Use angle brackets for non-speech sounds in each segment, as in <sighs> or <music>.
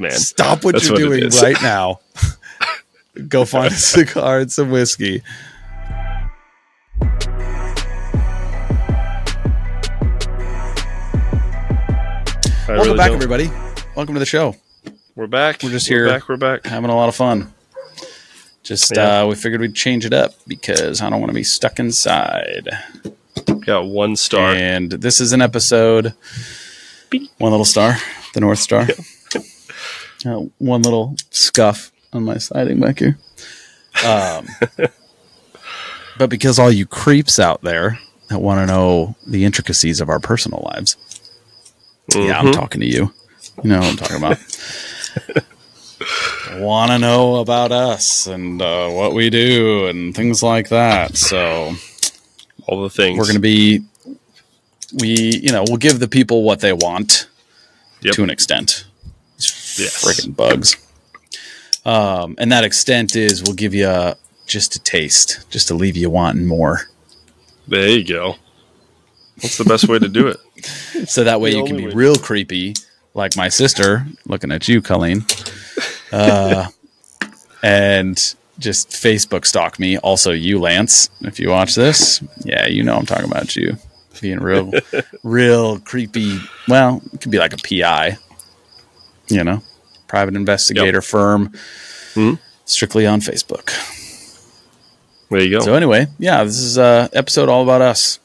man. Stop what That's you're what doing right now. <laughs> Go find a cigar and some whiskey. I Welcome really back, don't. everybody. Welcome to the show. We're back. We're just We're here. back. We're back. Having a lot of fun. Just Yeah. uh, we figured we'd change it up because I don't want to be stuck inside. Got one star. And this is an episode. Beep. One little star, the North Star. Uh, one little scuff on my siding back here. Um, <laughs> but because all you creeps out there that want to know the intricacies of our personal lives, yeah, I'm Mhm. talking to you. You know what I'm talking about. <laughs> want to know about us and uh, what we do and things like that. So all the things. we're going to be we you know we'll give the people what they want Yep. to an extent Yes. friggin' bugs um, and that extent is we'll give you just a taste just to leave you wanting more There you go. What's the best way to do it? <laughs> so that way The you can be way. real creepy like my sister looking at you colleen <laughs> uh, and just facebook stalk me also you lance if you watch this yeah you know i'm talking about you being real <laughs> real creepy well it could be like a pi you know private investigator firm Mhm. strictly on facebook There you go. so anyway yeah this is a episode all about us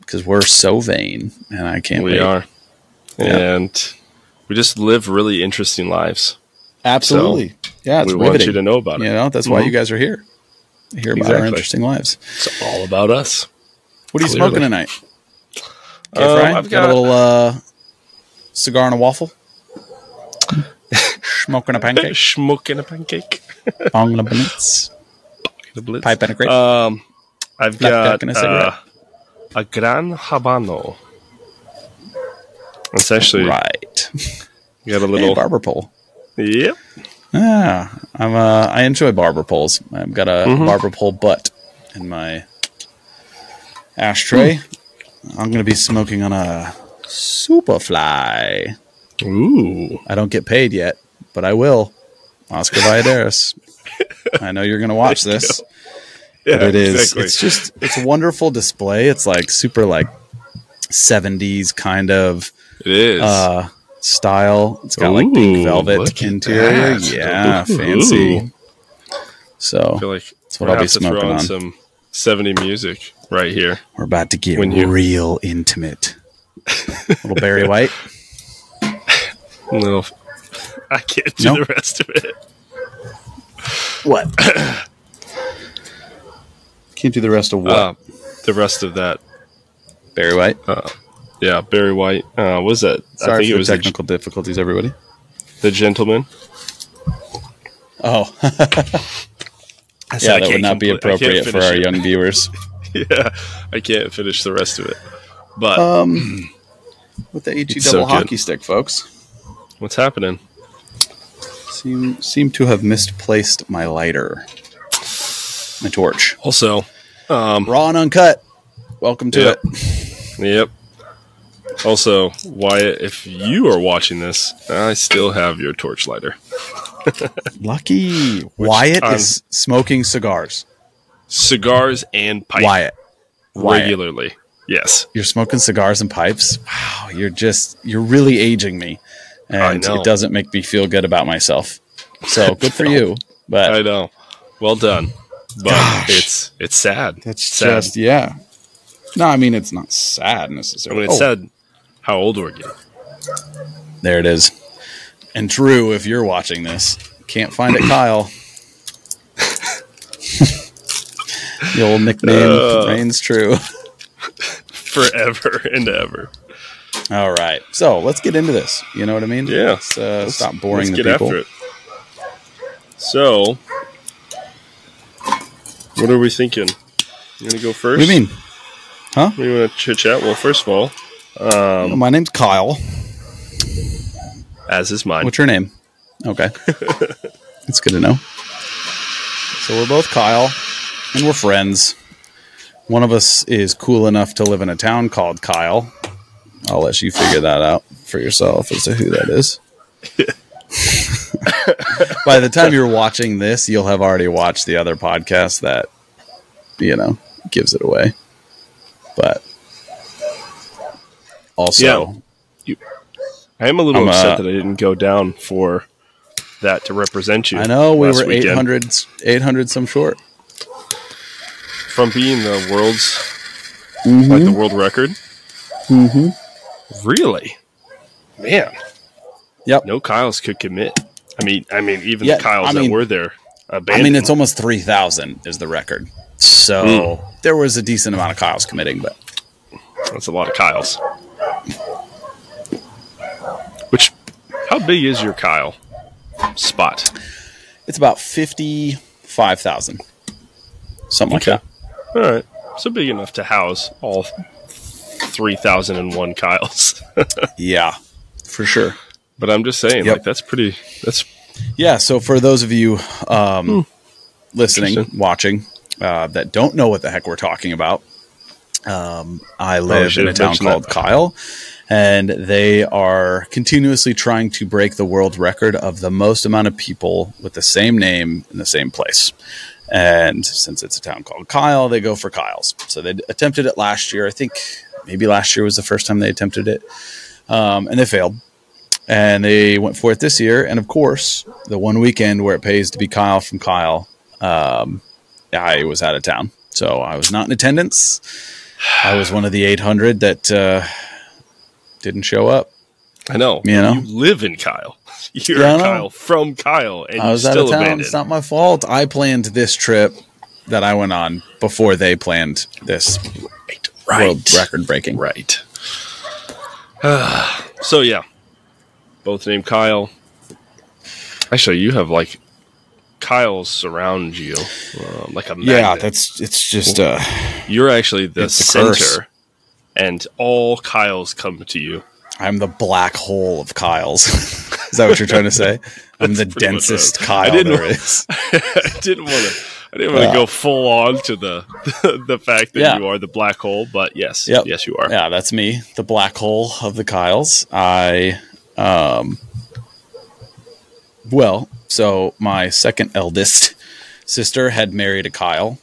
because we're so vain and i can't we wait are. Yeah. And we just live really interesting lives. absolutely yeah it's we want you to know about it. You know, that's why Mhm. you guys are here. Hear about our interesting lives. It's all about us. What are you Clearly. smoking tonight? Okay, Um? I've got, a little uh, cigar and a waffle. Smoking a pancake. <laughs> Smoking a pancake. Bong and a blitz. The blitz. Pipe and a grape. Um, I've got a uh, a Gran Habano. It's actually right. <laughs> got a Hey, little. barber pole. yep. Yeah, I'm. Uh, I enjoy barber poles. I've got a Mhm. barber pole butt in my ashtray. Hmm. I'm gonna be smoking on a Superfly. Ooh. I don't get paid yet, but I will. Oscar Valladares. I know you're going to watch <laughs> this. Yeah, but it is. exactly. It's just. It's a wonderful display. It's like super like 70s kind of It is. uh, style. It's got like Ooh, pink velvet interior. that. Yeah, Ooh. fancy. I So feel like that's what I'll be smoking on some 70 music right here. we're about to get when you- real intimate. <laughs> Little Barry White. A little. <laughs> I can't do Nope. the rest of it. What? <coughs> Can't do the rest of what? Uh, the rest of that. Barry White. Yeah, Barry White. Uh, what was that? I Sorry think for it the was the, technical difficulties, everybody. the Gentleman. Oh, <laughs> I yeah, I that would can't not be compl- I can't appropriate for our it. young <laughs> viewers. yeah, I can't finish the rest of it. But Um, <clears throat> with the HE It's double so good. hockey stick, folks, what's happening? Seem seem to have misplaced my lighter, my torch, Also, um, raw and uncut. Welcome to Yep. it. yep. Also, Wyatt, if you are watching this, I still have your torch lighter. <laughs> Lucky Wyatt I'm- is smoking cigars. Cigars and pipe Wyatt, Wyatt, regularly. Yes. you're smoking cigars and pipes. Wow, you're just you're really aging me, and it doesn't make me feel good about myself. So <laughs> good for you, but I know. Well done. But Gosh. it's it's sad. It's sad. just yeah. No, I mean it's not sad I necessarily. mean, it's Oh, sad how old we're getting. There it is. And Drew, if you're watching this, can't find it, <coughs> Kyle. <laughs> the old nickname Uh. reigns true. <laughs> Forever and ever. All right, so let's get into this. You know what I mean? Yeah. Let's, uh, Let's- stop boring Let's the get people. after it. So, what are we thinking? You want to go first? What do you mean? Huh? You want to chit chat? Well, first of all, um, My name's Kyle. as is mine. What's your name? Okay, <laughs> it's good to know. So we're both Kyle, and we're friends. One of us is cool enough to live in a town called Kyle. I'll let you figure that out for yourself as to who that is. <laughs> by the time you're watching this, you'll have already watched the other podcast that you know gives it away. But also, I am a little I'm, uh, upset that I didn't go down for that to represent you. I know we were weekend. 800, 800 some short. from being the world's Mm-hmm. like the world record. Mm-hmm. Really, man. Yep. No Kyles could commit. I mean, I mean, even Yeah, the Kyles I that were there. I mean, it's almost 3,000 is the record. So Hmm. there was a decent amount of Kyles committing, but That's a lot of Kyles. Which, how big is your Kyle spot? it's about 55,000. Something like that. All right, so big enough to house all three thousand and one Kyles. <laughs> Yeah, for sure. but I'm just saying, Yep. like that's pretty. That's Yeah. So for those of you um, listening, watching, uh, that don't know what the heck we're talking about, um, I live should in a town called that. Kyle, and they are continuously trying to break the world record of the most amount of people with the same name in the same place. And since it's a town called Kyle, they go for Kyle's. So they attempted it last year. I think maybe last year was the first time they attempted it, um, and they failed and they went for it this year. And of course, the one weekend where it pays to be Kyle from Kyle, um, I was out of town, so I was not in attendance. I was one of the 800 that uh, didn't show up. I know. You know? live in Kyle. <laughs> You're Yeah, Kyle from Kyle, and I you was out of town. abandoned. It's not my fault. I planned this trip that I went on before they planned this right. world record breaking. Right. <sighs> so yeah, both named Kyle. Actually, you have like Kyles surround you, um, like a magnet. Yeah, that's it's just uh, You're actually the center, curse. and all Kyles come to you. I'm the black hole of Kyle's. <laughs> is that what you're trying to say? <laughs> I'm the That's pretty much densest Kyle I didn't there wa- is. <laughs> I didn't want to. I didn't want to Yeah. go full on to the <laughs> the fact that Yeah. you are the black hole, but yes, Yep. yes, you are. Yeah, that's me, the black hole of the Kyles. I, um, well, so my second eldest sister had married a Kyle,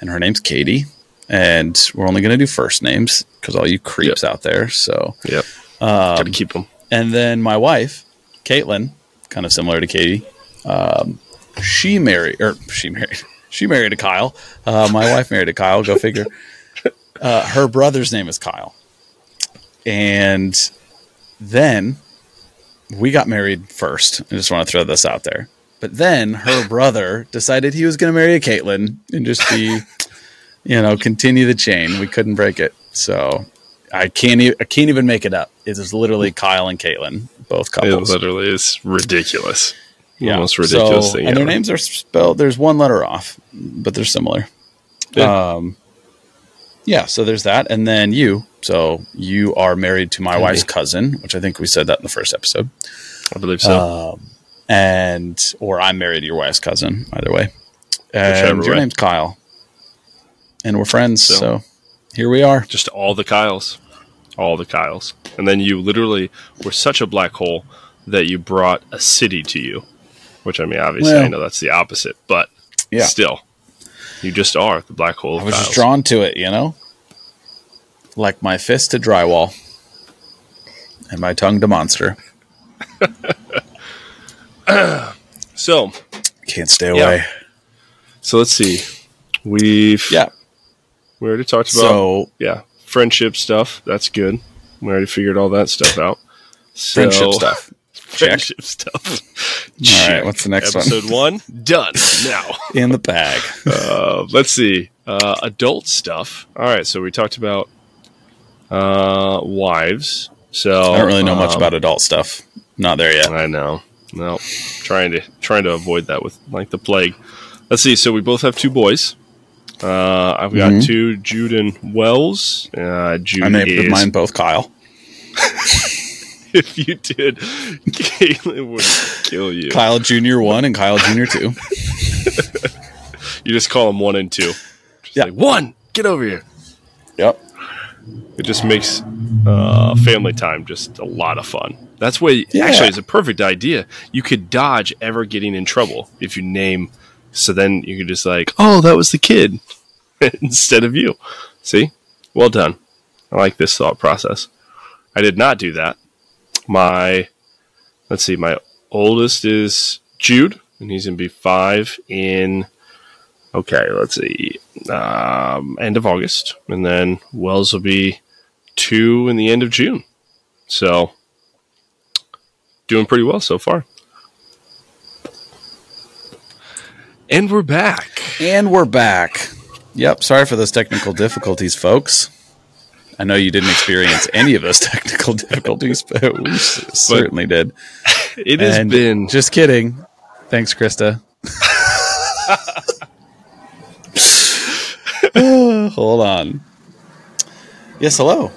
and her name's Katie. And we're only going to do first names because all you creeps out there. So, Yep. Um, Got to keep them. and then my wife, Caitlin, kind of similar to Katie, um, she married, or she married, she married a Kyle. Uh, my wife married a Kyle. Go figure. <laughs> Uh, her brother's name is Kyle, and then we got married first. I just want to throw this out there. But then her <laughs> brother decided he was going to marry a Caitlin and just be, you know, continue the chain. We couldn't break it, so I can't. E- I can't even make it up. It is literally Kyle and Caitlin, both couples. It literally is ridiculous. Yeah, most ridiculous So- thing. And their names are spelled. There's one letter off, but they're similar. Yeah. Um, yeah. So there's that, and then you. So you are married to my wife's cousin, which I think we said that in the first episode. I believe so. Um, and or I'm married to your wife's cousin. Either way, and Whichever your way. name's Kyle, and we're friends. So- So, here we are. Just all the Kyles. All the Kyles. And then you literally were such a black hole that you brought a city to you. Which, I mean, obviously, I know that's the opposite, but Yeah. still, you just are the black hole I was just drawn to it, you know, like my fist to drywall, and my tongue to monster. <coughs> So, Can't stay Yeah. away. so let's see. We've Yeah. we already talked about So yeah friendship stuff. That's good. We already figured all that stuff out. So, friendship stuff. <laughs> Check. Friendship stuff. <laughs> All right, what's the next one? Episode one done now. <laughs> In the bag. Uh, let's see. Uh, adult stuff. All right. So we talked about uh, wives. So I don't really know much um, about adult stuff. Not there yet. I know. No, trying to trying to avoid that with like the plague. Let's see. So we both have two boys. Uh, I've got Mhm. two Jude and Wells. Uh, Jude I named is mine both Kyle. <laughs> if you did, Caitlin would kill you. Kyle Junior one and Kyle Junior two. <laughs> You just call them one and two. Just Yeah. like, one, get over here. Yep. It just makes uh, family time just a lot of fun. That's why, Yeah. actually it's a perfect idea. You could dodge ever getting in trouble if you name. So then you could just like, oh, that was the kid <laughs> instead of you. See, well done. I like this thought process. I did not do that. My let's see, my oldest is Jude, and he's gonna be five in okay, let's see, um, end of August, and then Wells will be two in the end of June. So doing pretty well so far. And we're back. And we're back. Yep. Sorry for those technical difficulties, folks. I know you didn't experience any of those <laughs> technical difficulties, but we s- certainly did. It has And been just kidding. Thanks, Krista. <laughs> Hold on. Yes, hello.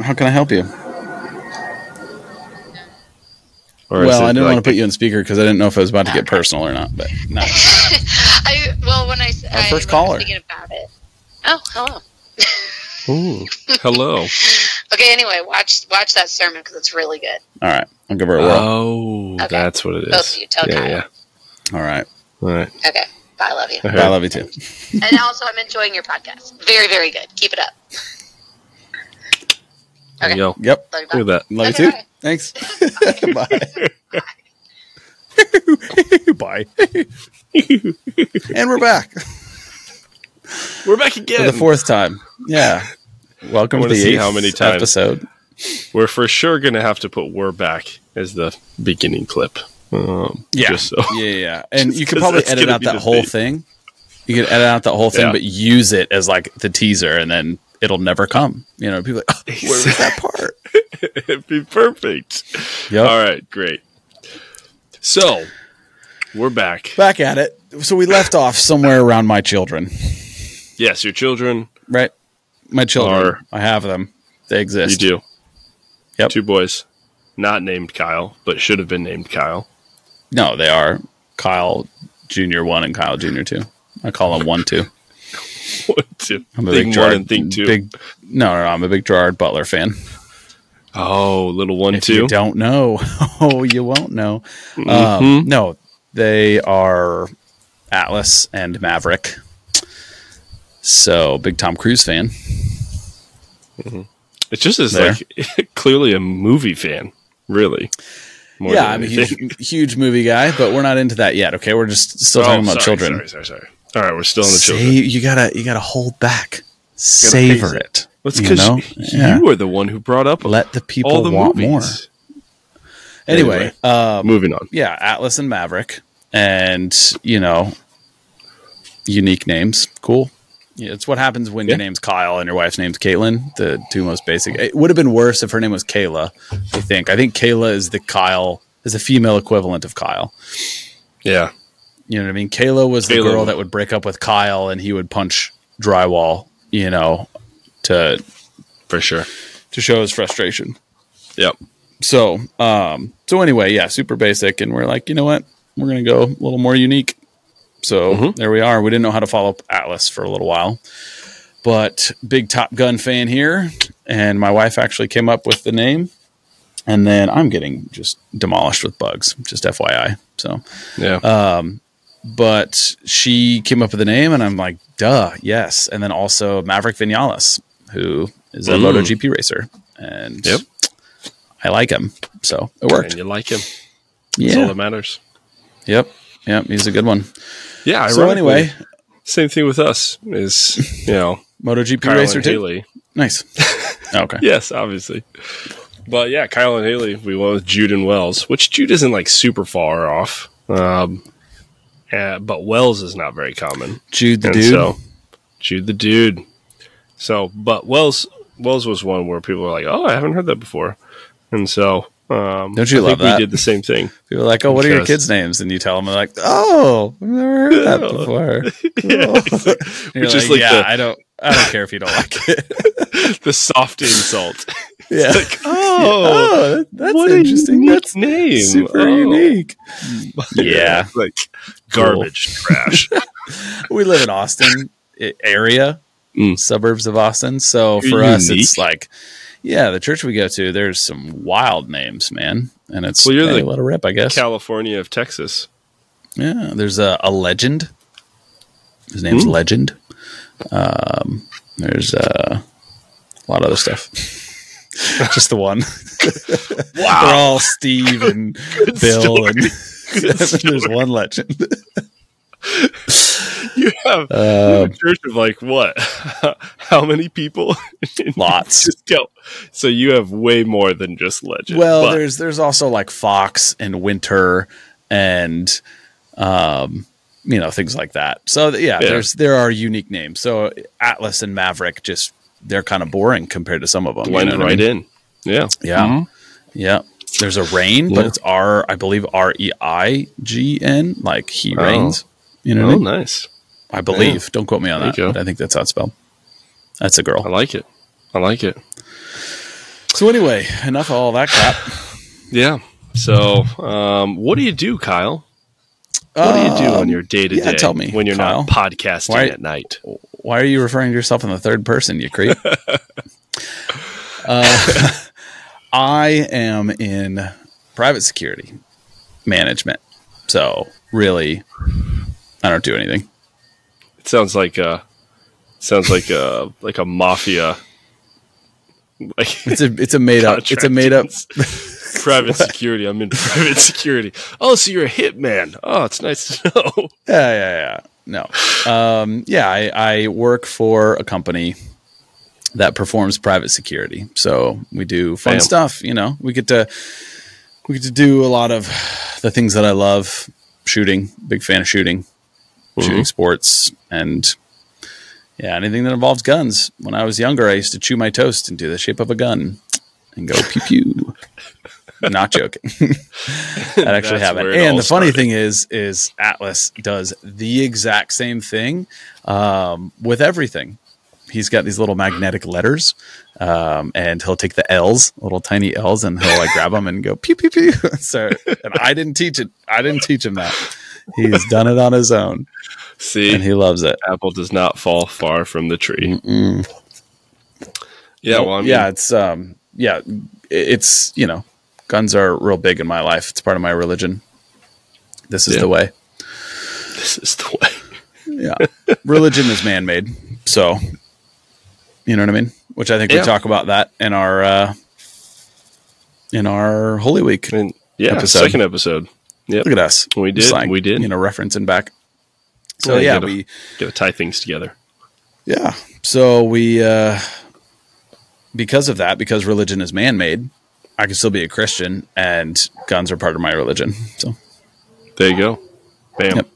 How can I help you? or well, I didn't like want to put you on speaker because I didn't know if it was about to get <laughs> personal or not. But no, I well when I s- Our I first was caller. thinking about it. Oh, hello. Ooh. hello. <laughs> Okay, anyway, watch watch that sermon because it's really good. All right, I'll give her a whirl. Oh, Okay. that's what it is. Both of you, tell yeah, Kyle. yeah. All right, All right. Okay, bye, love you. Okay. I love you too. <laughs> and also, I'm enjoying your podcast. Very, very good. Keep it up. There you go. Yep, Love you. Look Bye. at that. love Okay, you too. bye. Thanks. <laughs> Bye. Bye. and we're back We're back again. for the fourth time. Yeah. Welcome to the see how many times. episode. We're for sure going to have to put "We're back" as the beginning clip. Um, Yeah. Just so. Yeah, yeah, yeah. And <laughs> you could probably edit out that whole thing. You could edit out that whole thing, Yeah. but use it as like the teaser, and then it'll never come. You know, people are like, oh, where was that <laughs> part? <laughs> It'd be perfect. Yep. All right, great. So we're back. Back at it. So we left off somewhere around my children, Yes, your children. right? My children. Are- I have them. They exist. You do. Yep. Two boys, not named Kyle, but should have been named Kyle. No, they are Kyle Junior one and Kyle Junior two. I call them one two. <laughs> One, two. I'm a big one Gerard. and think two. Big. No, no, no, I'm a big Gerard Butler fan. oh, little one, If two. you don't know, <laughs> oh, you won't know. Mhm. Um, no, they are Atlas and Maverick. So big Tom Cruise fan. It's just as There. like <laughs> clearly a movie fan, really. Yeah, I'm a huge, huge movie guy, but we're not into that yet. Okay, we're just still Oh, talking about sorry, children. Sorry, sorry, sorry. All right, we're still in the Sa- children. you gotta, you gotta hold back, savor pace it. That's you because know? you, Yeah. were the one who brought up Let the people the want movies. more. Anyway, Anyway. um, Moving on. yeah, Atlas and Maverick, and you know, unique names, cool. Yeah, it's what happens when your name's Kyle and your wife's name's Caitlin. The two most basic. It would have been worse if her name was Kayla. I think. I think Kayla is the Kyle is the female equivalent of Kyle. Yeah. You know what I mean? Kayla was the girl that would break up with Kyle and he would punch drywall. You know, to For sure. to show his frustration. Yep. So, um, so anyway, yeah, super basic, and we're like, you know what, we're gonna go a little more unique. So Mhm. there we are. We didn't know how to follow up Atlas for a little while, but big Top Gun fan here, and my wife actually came up with the name, and then I'm getting just demolished with bugs. Just FYI. So, Yeah. um, but she came up with the name, and I'm like, duh, yes. And then also Maverick Vinales, who is a Mm. MotoGP racer, and Yep. I like him, so it worked. and you like him. That's all that matters. Yep. Yep. He's a good one. Yeah. So anyway, same thing with us is you know <laughs> MotoGP Kyle racer and. Haley. Nice. <laughs> Okay. Yes, obviously. But yeah, Kyle and Haley, we went with Jude and Wells, which Jude isn't like super far off. Um, uh, but Wells is not very common. Jude the and dude. so Jude the dude. So, but Wells Wells was one where people were like, "Oh, I haven't heard that before," and so um, Don't you I love think that? We did the same thing. <laughs> People are like, "Oh, what are your kids' names?" And you tell them, they're like, "Oh, I've never heard that <laughs> before." <laughs> yeah, exactly. And you're is like, like "Yeah, I don't, I don't care if you don't like it." the, the soft insult. yeah. like, oh, oh, that's what interesting. unique That's name. super Oh. unique. Yeah. like garbage trash. We live in Austin area, Mm. suburbs of Austin. So You're for us, it's like, yeah, the church we go to, there's some wild names, man, and it's Well, you're hey, the let it rip, I guess. California of Texas. yeah, there's a, a legend. His name's Hmm. Legend. Um, there's uh, a lot of other stuff. <laughs> Just the one. <laughs> wow. They're all Steve and Bill, and <laughs> there's one legend. <laughs> You have Uh, a church of like what? <laughs> How many people? <laughs> lots. Just go. So you have way more than just legend. Well, but- there's there's also like Fox and Winter and um you know things like that. So yeah, Yeah. there's there are unique names. So Atlas and Maverick just they're kind of boring compared to some of them. you know what I right mean? in. Yeah. Yeah. Yeah. There's a rain, but it's R I believe R E I G N like he Oh. reigns. You know what I Oh, mean? nice. I believe. Don't quote me on There that. But I think that's how it's spelled. That's a girl. I like it. I like it. So anyway, enough of all that crap. Yeah. So, um, what do you do, Kyle? What do you do on your day to Um, yeah, day tell me, when you're Kyle. not podcasting Why- at night? Why are you referring to yourself in the third person, you creep? <laughs> uh, I am in private security management. So, really, I don't do anything. It sounds like a sounds like a like a mafia. Like It's a it's a made up it's a made up <laughs> private security. I'm in private security. Oh, so you're a hitman. Oh, it's nice to know. Yeah, yeah, yeah. No. Um, yeah, I, I work for a company that performs private security. So we do fun Bam. stuff, you know. We get to we get to do a lot of the things that I love. Shooting, big fan of shooting, shooting sports, and yeah, anything that involves guns. When I was younger, I used to chew my toast into the shape of a gun and go pew pew. <laughs> Not joking. <laughs> that actually happened. it And the funny started. thing is, is Atlas does the exact same thing um, with everything. He's got these little magnetic letters, um, and he'll take the L's, little tiny L's, and he'll like grab them and go pew pew pew. <laughs> so, and I didn't teach it. I didn't teach him that. He's done it on his own, See, and he loves it. apple does not fall far from the tree. Mm. Yeah, well, I mean, yeah, it's um, yeah, it's you know, guns are real big in my life. It's part of my religion. This is Yeah. the way. this is the way. Yeah, religion is man-made, so you know what I mean. Which I think Yeah. we talk about that in our uh, in our Holy Week. I mean, yeah, Episode. second episode. Yep, Look at us, We did, we did. You know, referencing back. So Yeah, yeah, gotta- we gotta tie things together. Yeah. So we, uh, because of that, because religion is man made, I can still be a Christian and guns are part of my religion. So There you go. Bam. Yep.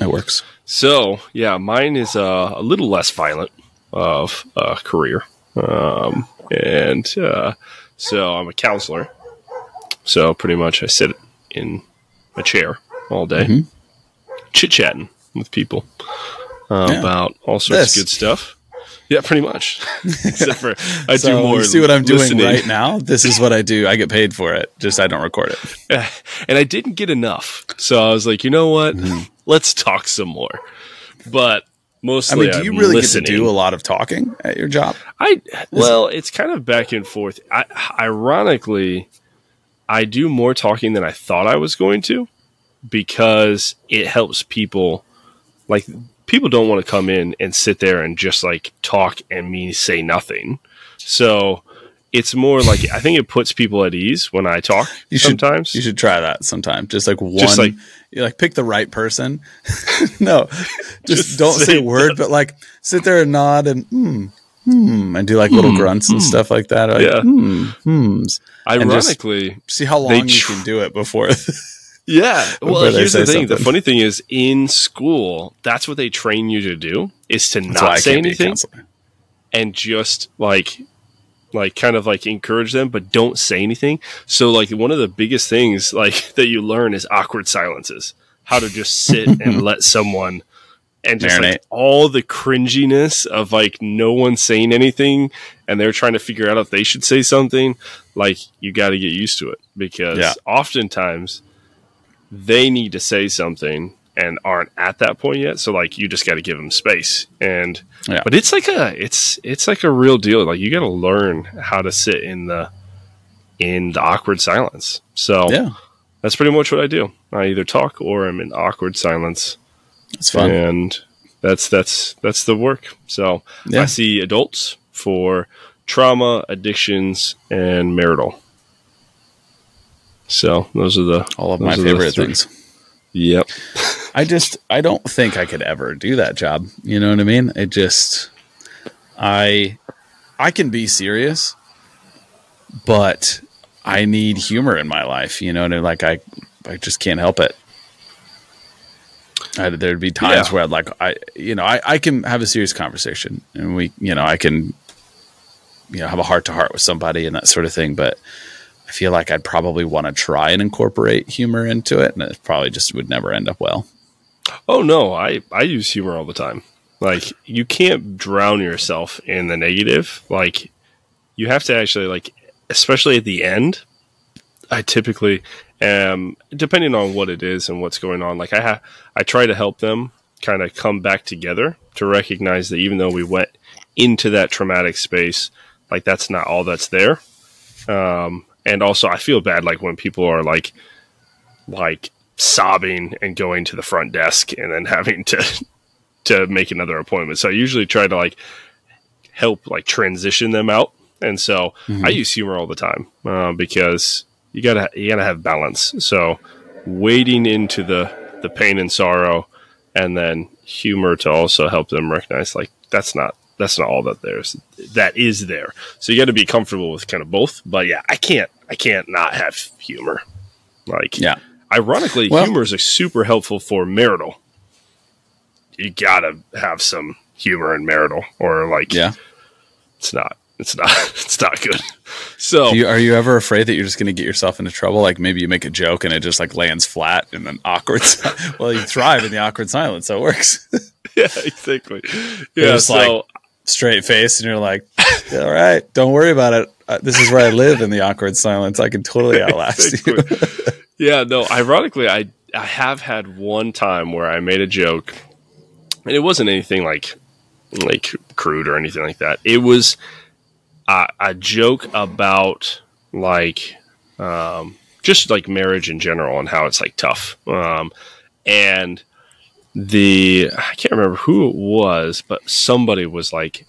it works. So yeah, mine is uh, a little less violent of a career, um, and uh, so I'm a counselor. So pretty much, I sit in a chair all day, Mhm. chit chatting with people uh, Yeah. about all sorts This. of good stuff. Yeah, pretty much. <laughs> Except for I so do more. you see what I'm doing listening. right now? This is what I do. I get paid for it. Just I don't record it. <laughs> and I didn't get enough. So I was like, you know what? Let's talk some more. But mostly, I mean, do you I'm really listening. get to do a lot of talking at your job? I well, it's kind of back and forth. I, ironically, I do more talking than I thought I was going to because it helps people. Like people don't want to come in and sit there and just like talk and me say nothing. So it's more like I think it puts people at ease when I talk. You should- sometimes You should try that sometime. Just like one, Just like- like pick the right person. <laughs> no, <laughs> just, Just don't say say a word, but like sit there and nod and hmm, hmm, and do like little grunts and stuff like that. Like, Yeah. hmm, hmms. Ironically, See how long They you can do it before. <laughs> Yeah. Well, here's the thing. The funny thing is, in school, that's what they train you to do: is to That's not say can't be a anything and just like, like, kind of like encourage them, but don't say anything. So, like, one of the biggest things like <laughs> that you learn is awkward silences. How to just sit and <laughs> let someone. And just Marinate. like all the cringiness of like no one saying anything and they're trying to figure out if they should say something, like you got to get used to it because Yeah. oftentimes they need to say something and aren't at that point yet. So like you just got to give them space. And Yeah. but it's like a it's it's like a real deal. Like you got to learn how to sit in the in the awkward silence. So Yeah, that's pretty much what I do. I either talk or I'm in awkward silence, it's fun. and that's that's that's the work. So Yeah. I see adults for trauma, addictions, and marital. So those are the All of my favorite things. Yep. <laughs> I just I don't think I could ever do that job. You know what I mean? It just I I can be serious, but I need humor in my life. You know, and like I I just can't help it. Uh, I, there'd be times Yeah. where I'd like I you know I, I can have a serious conversation and we you know I can you know have a heart to heart with somebody and that sort of thing, but I feel like I'd probably want to try and incorporate humor into it, and it probably just would never end up well. Oh no, I I use humor all the time. Like you can't drown yourself in the negative. Like you have to actually like especially at the end. I typically am depending on what it is and what's going on. Like I have I try to help them kind of come back together to recognize that even though we went into that traumatic space, like that's not all that's there. Um and also I feel bad like when people are like like sobbing and going to the front desk and then <laughs> having to to make another appointment. So I usually try to like help like transition them out. And so I use humor all the time uh, because you gotta you gotta have balance. So wading into the the pain and sorrow, and then humor to also help them recognize like that's not that's not all that there's that is there. So you got to be comfortable with kind of both. But yeah, I can't I can't not have humor. Like Yeah. Ironically, Well- humor is like super helpful for marital. You gotta have some humor in marital, or like Yeah. it's not, it's not, <laughs> it's not good. So you, are you ever afraid that you're just going to get yourself into trouble? Like maybe you make a joke and it just like lands flat and then awkward. <laughs> well, you thrive in the awkward silence, so it works. <laughs> yeah, exactly. Yeah, so like- Straight face, and you're like, "All right, don't worry about it. Uh, this is where I live in the awkward silence. I can totally outlast you." Yeah, no. Ironically, I I have had one time where I made a joke, and it wasn't anything like like crude or anything like that. It was a, a joke about like um, just like marriage in general and how it's like tough. Um, and the I can't remember who it was, but somebody was like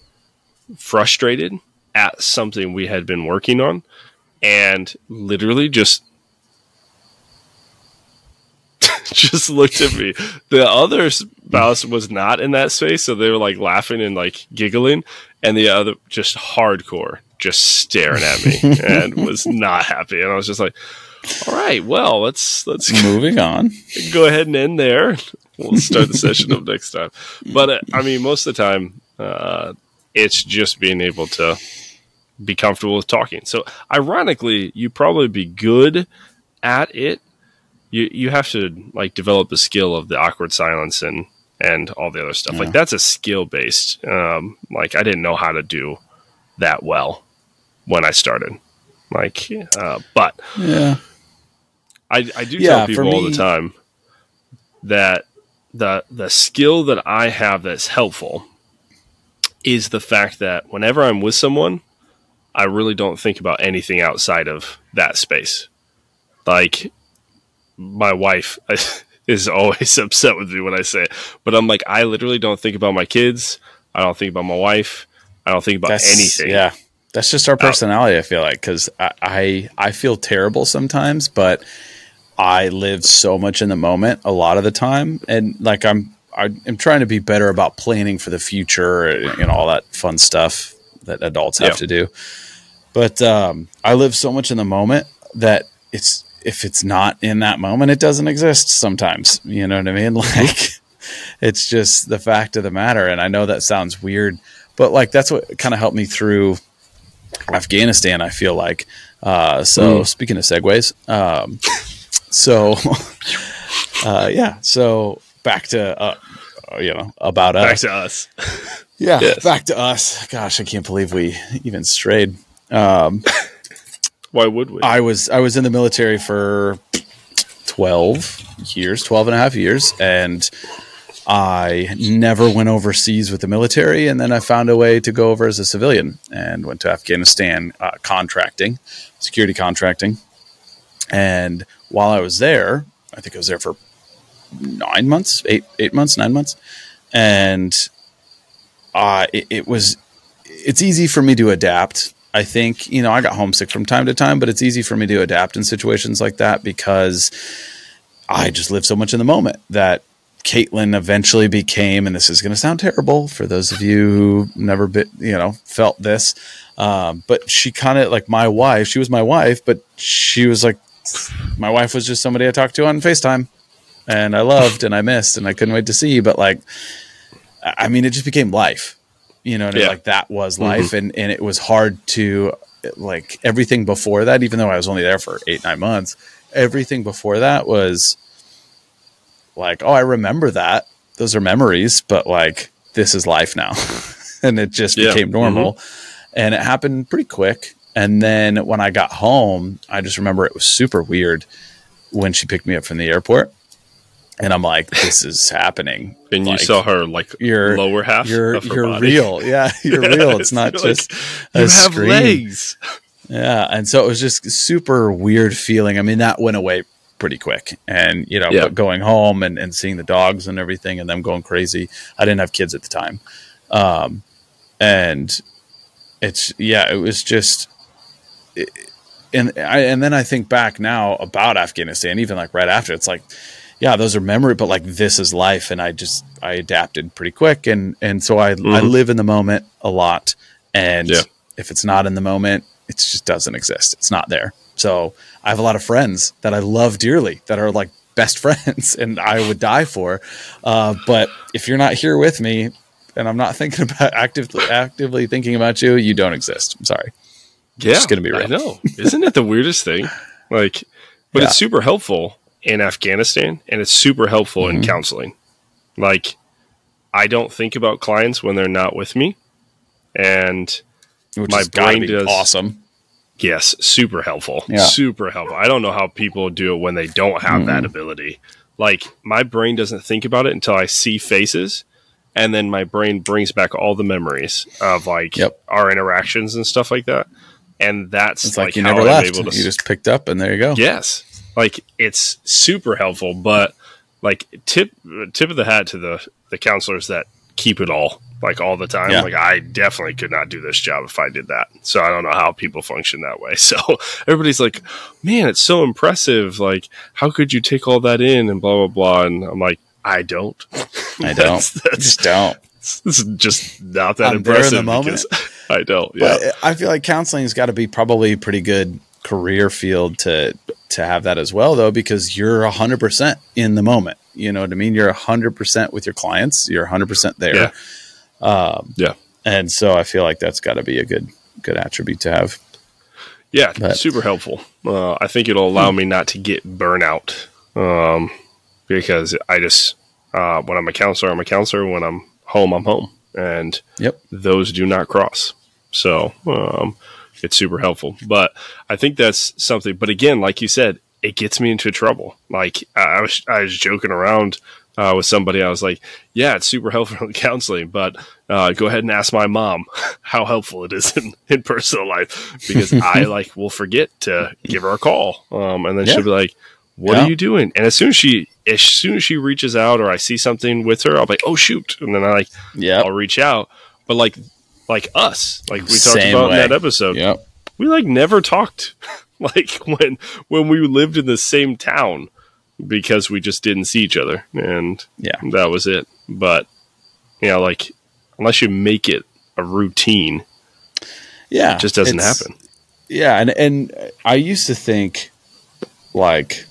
frustrated at something we had been working on, and literally just <laughs> just looked at me. The other spouse was not in that space, so they were like laughing and like giggling, and the other just hardcore, just staring at me <laughs> and was not happy. And I was just like, "All right, well, let's let's <laughs> Moving on. go ahead and end there. We'll start the session up next time." But uh, I mean, most of the time, uh, it's just being able to be comfortable with talking. So, ironically, you probably be good at it you you have to like develop the skill of the awkward silence and and all the other stuff. Yeah. Like that's a skill based. Um, like I didn't know how to do that well when I started. Like, uh, but Yeah. I I do Yeah, tell people all the time that the the skill that I have that's helpful is the fact that whenever I'm with someone, I really don't think about anything outside of that space. Like my wife <laughs> is <laughs> always upset with me when I say it, but I'm like I literally don't think about my kids. I don't think about my wife. I don't think about That's anything. Yeah. That's just our personality, I feel like, because I, I I feel terrible sometimes, but I live so much in the moment a lot of the time, and like I'm I- I'm trying to be better about planning for the future and, and all that fun stuff that adults have Yeah. to do. But um, I live so much in the moment that it's if it's not in that moment, it doesn't exist. Sometimes, you know what I mean? <laughs> Like it's just the fact of the matter. And I know that sounds weird, but like that's what kind of helped me through Afghanistan. I feel like. Uh, so speaking of segues, um, <laughs> so <laughs> uh, yeah, so back to uh, you know about Back us. to us. Yeah, Yes. back to us. Gosh, I can't believe we even strayed. Um, Why would we? I was I was in the military for 12 years, 12 and a half years. And I never went overseas with the military. And then I found a way to go over as a civilian and went to Afghanistan uh, contracting, security contracting. And while I was there, I think I was there for nine months, eight, eight months, nine months. And uh, it, it was, it's easy for me to adapt I think, you know, I got homesick from time to time, but it's easy for me to adapt in situations like that because I just live so much in the moment that Caitlin eventually became, and this is going to sound terrible for those of you who never bit, you know, felt this. Um, but she kind of like my wife, she was my wife, but she was like, my wife was just somebody I talked to on FaceTime and I loved and I missed and I couldn't wait to see. But like, I mean, it just became life you know, and yeah. like that was mm-hmm. life, mm-hmm. and and it was hard to like everything before that. Even though I was only there for eight nine months, everything before that was like, oh, I remember that. Those are memories, but like this is life now, <laughs> and it just yeah. became normal, mm-hmm. and it happened pretty quick. And then when I got home, I just remember it was super weird when she picked me up from the airport and I'm like, this is happening. And like, you saw her like your lower half. You're you're body. real, yeah. <laughs> You're real. It's not just like, you have screen. legs. Yeah, and so it was just super weird feeling. I mean, that went away pretty quick, and you know, yeah. going home and, and seeing the dogs and everything, and them going crazy. I didn't have kids at the time, um, and it's yeah, it was just. It, and I, and then I think back now about Afghanistan, even like right after, it's like yeah, those are memory, but like this is life, and I just I adapted pretty quick, and and so I mm-hmm. I live in the moment a lot, and yeah. if it's not in the moment, it just doesn't exist. It's not there. So I have a lot of friends that I love dearly that are like best <laughs> friends, and I would die for. Uh, but if you're not here with me, and I'm not thinking <laughs> about actively actively thinking about you, you don't exist. I'm sorry. Yeah, it's gonna be real. I know. Isn't it the weirdest thing? Like, but <laughs> yeah. it's super helpful in Afghanistan, and it's super helpful mm-hmm. in counseling. Like, I don't think about clients when they're not with me, and Which my brain does awesome. Yes, super helpful. Yeah. Super helpful. I don't know how people do it when they don't have mm-hmm. that ability. Like my brain doesn't think about it until I see faces and then my brain brings back all the memories of like yep. our interactions and stuff like that. And that's it's like, like you never left. To, you just picked up and there you go. Yes. Like it's super helpful, but like tip tip of the hat to the the counselors that keep it all like all the time. Yeah. Like I definitely could not do this job if I did that. So I don't know how people function that way. <laughs> So everybody's like, "Man, it's so impressive. Like how could you take all that in and blah blah blah." And I'm like, "I don't. <laughs> I don't. that's, that's, just don't." Is just not that I'm impressive there in the moment. <laughs> I don't. Yeah. But I feel like counseling's got to be probably pretty good career field to to have that as well though because you're 100% in the moment. You know what i mean? You're 100% with your clients. You're 100% there. Yeah, um, yeah. and so i feel like that's got to be a good good attribute to have. Yeah but, super helpful. Uh, i think it'll allow hmm. me not to get burnout um, because i just uh, when i'm a counselor i'm a counselor. When i'm home i'm home. And yep. those do not cross. So um, it's super helpful. But I think that's something. But again, like you said, it gets me into trouble. Like I was, I was joking around uh, with somebody. I was like, "Yeah, it's super helpful in <laughs> counseling, but uh, go ahead and ask my mom <laughs> how helpful it is in, <laughs> in personal life because I like will forget to give her a call, um, and then yeah. she'll be like." What yeah. are you doing? And as soon as she, as soon as she reaches out, or I see something with her, I'll be like, "Oh shoot!" And then I like, yeah, I'll reach out. But like like us, like we talked Same about way. in that episode. Yep. We like never talked <laughs> like when when we lived in the same town because we just didn't see each other and yeah that was it but you know like unless you make it a routine yeah it just doesn't happen yeah and and i used to think like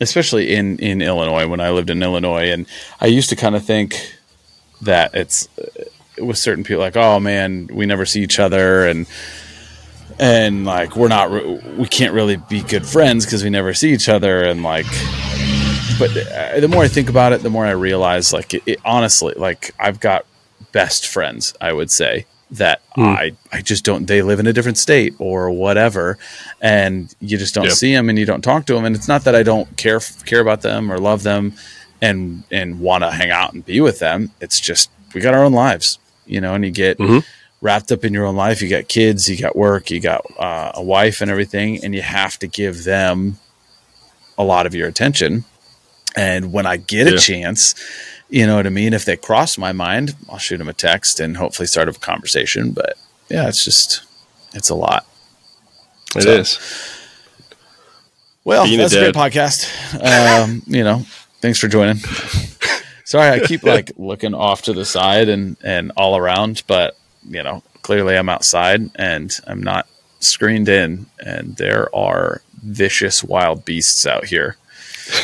especially in in illinois when i lived in illinois and i used to kind of think that it's with certain people like oh man we never see each other and and like we're not we can't really be good friends because we never see each other and like but uh, the more i think about it the more i realize like it, it, honestly like i've got best friends i would say that Hmm. I I just don't. They live in a different state or whatever, and you just don't Yeah. see them and you don't talk to them. And it's not that I don't care care about them or love them and and want to hang out and be with them. It's just we got our own lives, you know, and you get Mhm. wrapped up in your own life. You got kids, you got work, you got uh, a wife and everything, and you have to give them a lot of your attention. And when I get a chance, you know what I mean? If they cross my mind, I'll shoot them a text and hopefully start a conversation. But yeah, it's just, it's a lot. It So- is. Well, Being a that's a great podcast. Um, you know, thanks for joining. <laughs> Sorry, I keep <laughs> like looking off to the side and and all around, but you know, clearly I'm outside and I'm not screened in, and there are vicious wild beasts out here. <laughs>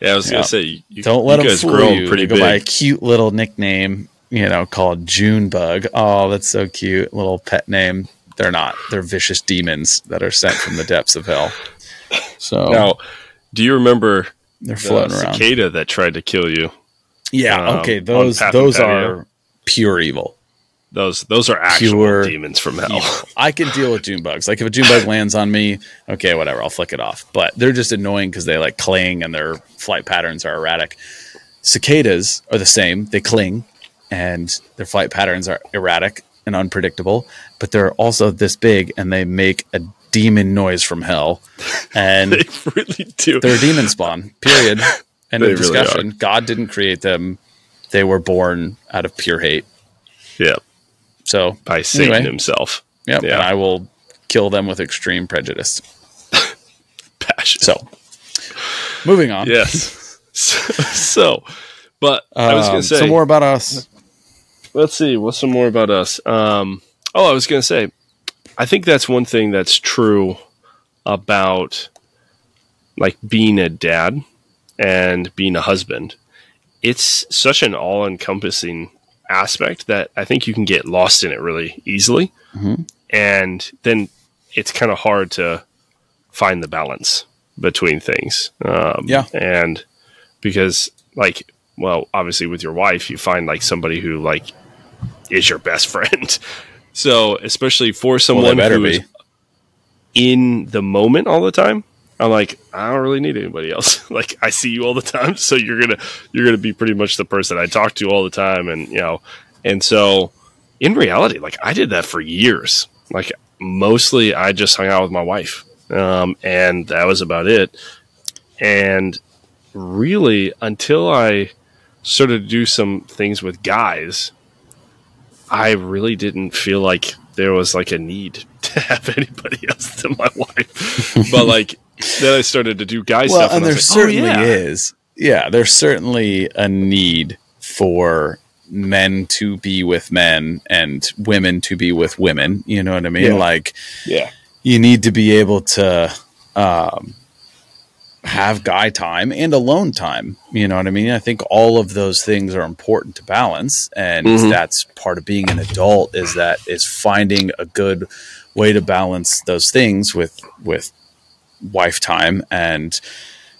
Yeah, I was gonna say you, Don't let you them guys fool grown you. pretty They go by a cute little nickname, you know, called June Bug. Oh, that's so cute, little pet name. They're not. They're vicious demons that are sent from the depths of hell. So Now, do you remember they're the floating around. cicada that tried to kill you? Yeah, um, okay. Those those are pure evil. Those those are actual Pure demons from hell. evil. <laughs> I can deal with June bugs. Like if a June bug lands on me, okay, whatever, I'll flick it off. But they're just annoying because they like cling and their flight patterns are erratic. Cicadas are the same. They cling and their flight patterns are erratic and unpredictable, but they're also this big and they make a demon noise from hell. <laughs> And they really do. they're a demon spawn. Period. <laughs> End They of really discussion. God didn't create them. They were born out of pure hate. yeah, So by Satan Anyway. himself. Yep. Yeah. And I will kill them with extreme prejudice. <laughs> Passion. So, moving on. yes. <laughs> so, but I was Um, gonna say some more about us. Let's see. What's some more about us? Um, oh, I was going to say, I think that's one thing that's true about like being a dad and being a husband. It's such an all encompassing aspect that I think you can get lost in it really easily. Mhm. And then it's kind of hard to find the balance between things. Um, Yeah. And because, like, well, obviously with your wife, you find like somebody who like is your best <laughs> friend. So especially for someone better who is be. in the moment all the time, I'm like, I don't really need anybody else. <laughs> like I see you all the time, so you're gonna you're gonna be pretty much the person I talk to all the time, and you know, and so in reality, like I did that for years. Like mostly, I just hung out with my wife, um, and that was about it. And really, until I started to do some things with guys, I really didn't feel like there was like a need <laughs> to have anybody else than my wife. but like then I started to do guy Well, stuff, and I there like, oh, certainly yeah. is. Yeah, there's certainly a need for men to be with men and women to be with women. You know what I mean? Yeah. Like, Yeah, you need to be able to um, have guy time and alone time. You know what I mean? I think all of those things are important to balance, and Mhm. that's part of being an adult. Is that is finding a good way to balance those things with with wife time and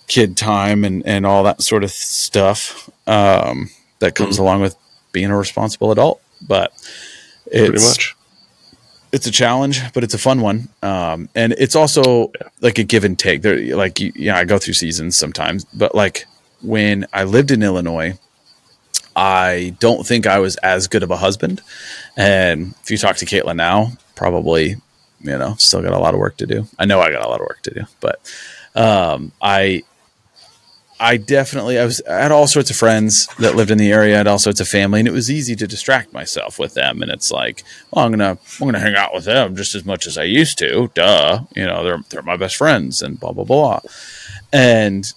kid time and and all that sort of stuff um, that comes along with being a responsible adult. But it's pretty much. It's a challenge, but it's a fun one. Um, and it's also like a give and take. There, like you, yeah, I go through seasons sometimes, but like when I lived in Illinois, I don't think I was as good of a husband. And if you talk to Caitlin now, probably, you know, still got a lot of work to do. I know I got a lot of work to do, but um, I I definitely I was I had all sorts of friends that lived in the area, I had all sorts of family, and it was easy to distract myself with them. And it's like, well, I'm gonna I'm gonna hang out with them just as much as I used to. Duh, you know, they're they're my best friends, and blah blah blah. And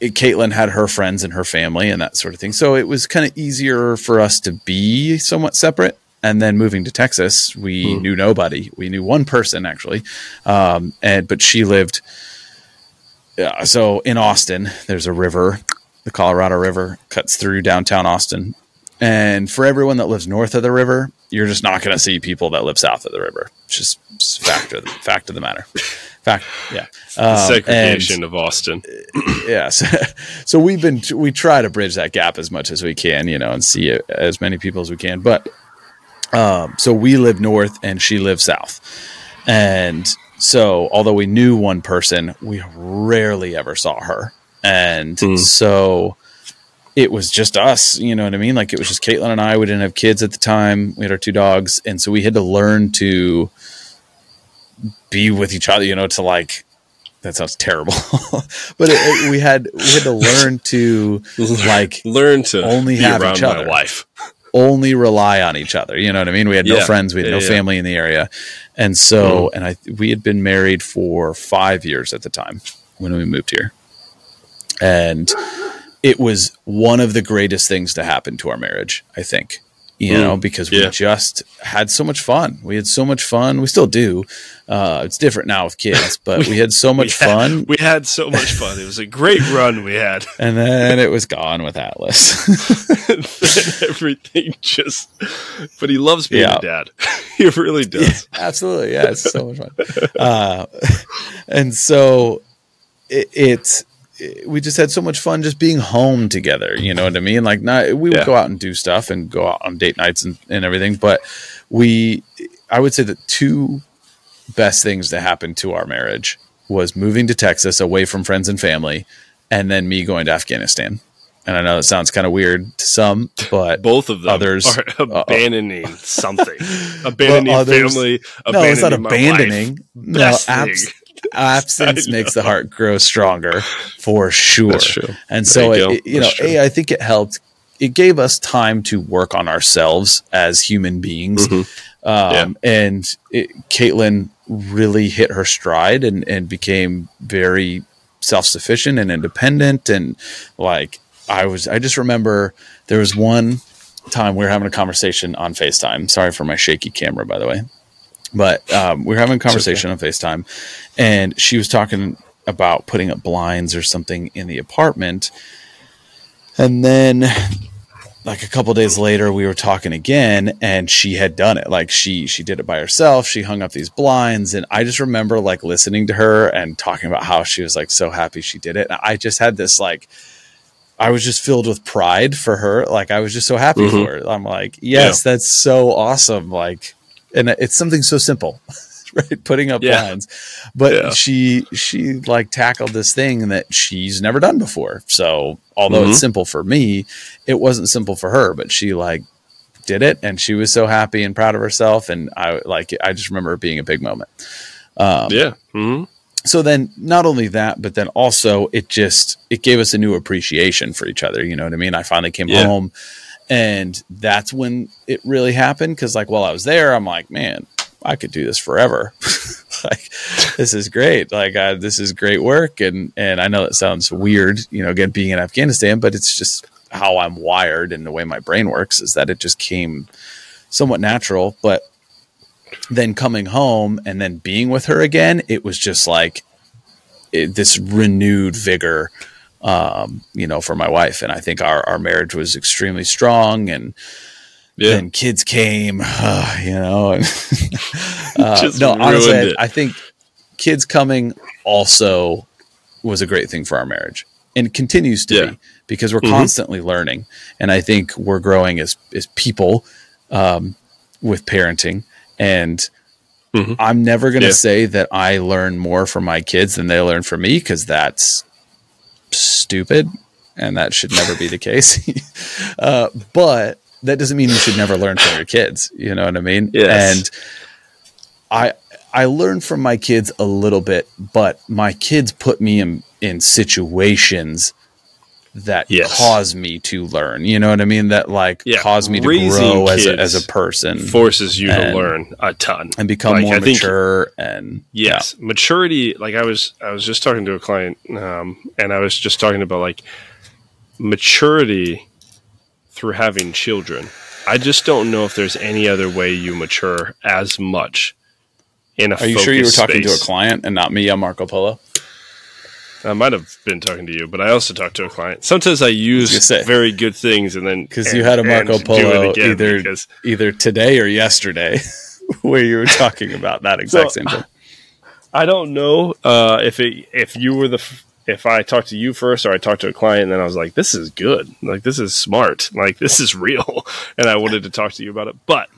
it, Caitlin had her friends and her family and that sort of thing, so it was kind of easier for us to be somewhat separate. And then moving to Texas, we Hmm. knew nobody. We knew one person actually, um, and but she lived yeah, so in Austin, there's a river, the Colorado River cuts through downtown Austin. And for everyone that lives north of the river, you're just not going to see people that live south of the river. It's just fact of the fact of the matter. Fact, yeah. The Um, segregation of Austin. <clears throat> yeah. So, so we've been we try to bridge that gap as much as we can, you know, and see as many people as we can. But Um, so we live north and she lives south. And so, although we knew one person, we rarely ever saw her. And Mm. so it was just us, you know what I mean? Like it was just Caitlin and I. We didn't have kids at the time. We had our two dogs. And so we had to learn to be with each other, you know, to like, that sounds terrible. <laughs> but it, it- we had we had to learn to <laughs> like Learn to only have each my other. wife. Only rely on each other. You know what I mean? We had no Yeah. friends, we had Yeah, no yeah. family in the area, and so mm-hmm. and I we had been married for five years at the time when we moved here, and it was one of the greatest things to happen to our marriage. I think. You Mm. know, because we Yeah. just had so much fun. We had so much fun. We still do. Uh, it's different now with kids, but we had so <laughs> much we had, fun. We had so much fun. It was a great <laughs> run we had. And then it was gone with Atlas. <laughs> everything just. But he loves being Yeah. a dad. he really does. Absolutely, yeah, it's so much fun. Uh, and so it, it's it- we just had so much fun just being home together. You know what I mean? Like, not we would Yeah. go out and do stuff and go out on date nights and, and everything, but we, I would say that two best things that happened to our marriage was moving to Texas away from friends and family, and then me going to Afghanistan. And I know that sounds kind of weird to some, but Both of them Others- are uh, uh, abandoning something. <laughs> Abandoning others- family. no, it's not abandoning abandoning. No, Best abs- thing. Absence <laughs> makes the heart grow stronger for sure. And so, you it, you know, true. a I think it helped. It gave us time to work on ourselves as human beings. Mhm. Um, And it, Caitlin really hit her stride and, and became very self sufficient and independent. And like, I was, I just remember there was one time we were having a conversation on FaceTime. Sorry for my shaky camera, by the way. But um, we were having a conversation on FaceTime, and she was talking about putting up blinds or something in the apartment. And then, like a couple days later, we were talking again, and she had done it. Like she she did it by herself. She hung up these blinds, and I just remember like listening to her and talking about how she was like so happy she did it. And I just had this like. I was just filled with pride for her. Like I was just so happy Mhm. for her. I'm like, yes, that's so awesome. Like, and it's something so simple, <laughs> right? Putting up Yeah. blinds, but Yeah. she she like tackled this thing that she's never done before. So although Mhm. it's simple for me, it wasn't simple for her. But she like did it, and she was so happy and proud of herself. And I like I just remember it being a big moment. Um, Yeah. hmm so then not only that but then also it just it gave us a new appreciation for each other you know what i mean i finally came Yeah. home and that's when it really happened because like while i was there i'm like man i could do this forever. <laughs> Like this is great. Like I, this is great work. And and i know that sounds weird you know again being in afghanistan but it's just how i'm wired and the way my brain works is that it just came somewhat natural. But then coming home and then being with her again, it was just like it, this renewed vigor, um, you know, for my wife. And I think our, our marriage was extremely strong and Yeah. then kids came, <sighs> you know, and <laughs> uh, <laughs> no, honestly, I. I think kids coming also was a great thing for our marriage and continues to Yeah. be because we're Mhm. constantly learning. And I think we're growing as, as people, um, with parenting and Mhm. I'm never going to Yeah. say that I learn more from my kids than they learn from me because that's stupid and that should never be the case. <laughs> uh, but that doesn't mean you should never learn from your kids. You know what I mean? Yes. And I I learn from my kids a little bit, but my kids put me in in situations that Yes. cause me to learn. You know what I mean? That like Yeah. cause me to Raising grow as a, as a person Forces you to learn a ton and become Like, more I think- mature and Yes, maturity. Like I was, I was just talking to a client, um, and I was just talking about like maturity through having children. I just don't know if there's any other way you mature as much in a. Are you sure you were talking to a client and not me on Marco Polo? I might have been talking to you, but I also talked to a client. Sometimes I use very good things, and then Because you had a Marco Polo either because- either today or yesterday, <laughs> where you were talking about that exact So- same thing. I don't know uh, if it if you were the f- if I talked to you first or I talked to a client and then I was like, this is good, like this is smart, like this is real, <laughs> and I wanted to talk to you about it. But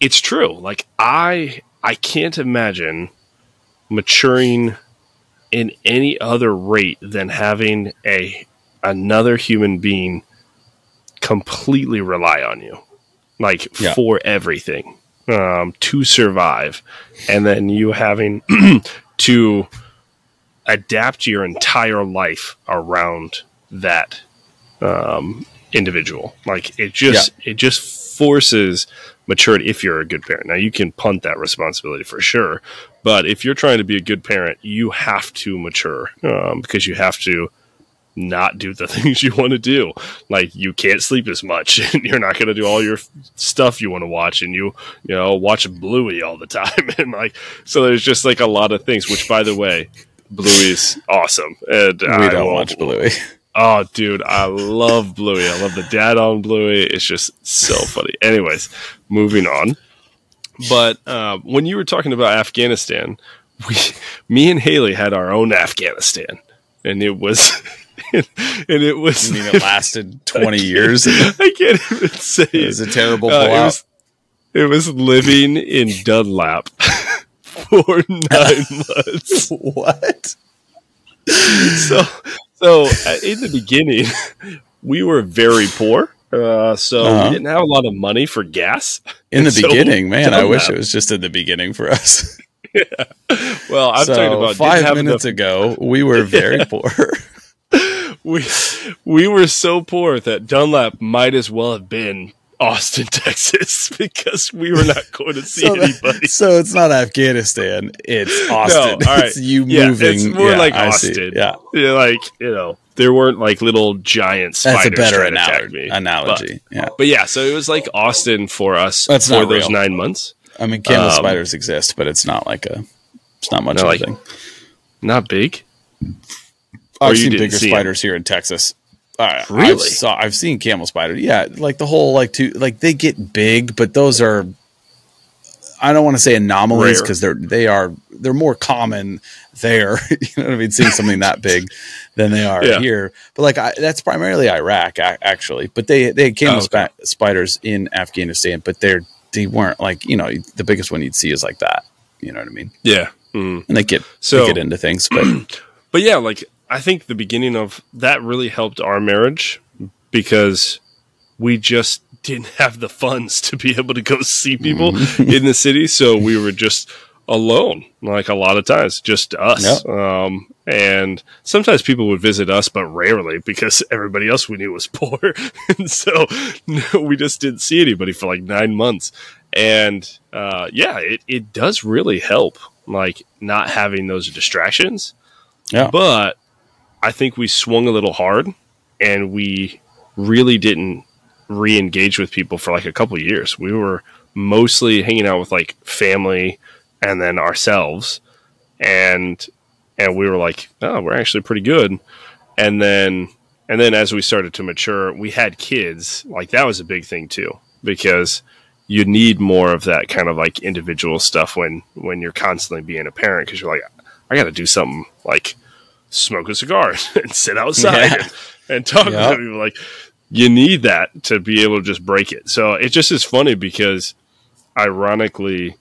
it's true. Like I I can't imagine maturing in any other rate than having a another human being completely rely on you like Yeah. for everything um, to survive. And then you having <clears throat> to adapt your entire life around that um, individual. Like it just it just forces maturity if you're a good parent now you can punt that responsibility for sure but if you're trying to be a good parent you have to mature um, because you have to not do the <laughs> things you want to do like you can't sleep as much <laughs> and you're not going to do all your stuff you want to watch and you you know watch bluey all the <laughs> time and like so there's just like a lot of things which by the way bluey's awesome and We I don't will- watch Bluey. Oh, dude, I love Bluey. I love the dad on Bluey. It's just so funny. Anyways, moving on. But uh, when you were talking about Afghanistan, we, me and Haley had our own Afghanistan, and it was, <laughs> and it was. I mean, it lasted <laughs> 20 years. <laughs> I can't even say it. was a terrible Uh, it was it was living in Dunlap for nine months. what? so so uh, in the beginning <laughs> we were very poor uh, so Uh-huh. we didn't have a lot of money for gas In the <laughs> So, beginning, man, I wish Dunlap. it was just in the beginning for us. yeah. <laughs> well i'm so talking about five minutes enough- ago, we were very poor. we, we were so poor that dunlap might as well have been austin <laughs> texas because we were not going to see so, that- anybody so it's not Afghanistan; it's Austin. all right. <laughs> It's you yeah, moving. it's more Yeah, like I see. austin Yeah, Yeah, like you know there weren't like little giant spiders that's a better trying to attack analogy. me. analogy. yeah, But yeah, so it was like Austin for us That's for those real. nine months. I mean, camel Um, spiders exist, but it's not like a. It's not much No, of like- thing. Not big. I've you seen bigger see spiders here in Texas. Uh, I've, Really? saw, I've seen camel spiders. Yeah, like the whole like two like they get big, but those are. I don't want to say anomalies because they're they are they're more common there. <laughs> you know what I mean? Seeing something that big than they are Yeah. here. But like I, that's primarily Iraq actually. But they they had camel Oh, okay. spiders in Afghanistan, but they're they weren't like you know the biggest one you'd see is like that. You know what I mean? Yeah. Mm. And they get So- they get into things, but <clears throat> But yeah, like I think the beginning of that really helped our marriage because we just didn't have the funds to be able to go see people Mm-hmm. in the city, so we were just alone like a lot of times just us. Um and sometimes people would visit us but rarely because everybody else we knew was <laughs> poor. And so no, we just didn't see anybody for like nine months. And uh yeah it, it does really help like not having those distractions. Yeah. but I think we swung a little hard and we really didn't re engage with people for like a couple years. We were mostly hanging out with like family and then ourselves and and we were like, oh, we're actually pretty good. And then and then as we started to mature, we had kids. Like that was a big thing too because you need more of that kind of like individual stuff when when you're constantly being a parent because you're like I got to do something like smoke a cigar <laughs> and sit outside Yeah. and, and talk Yep. to people. Like you need that to be able to just break it. So it just is funny because ironically,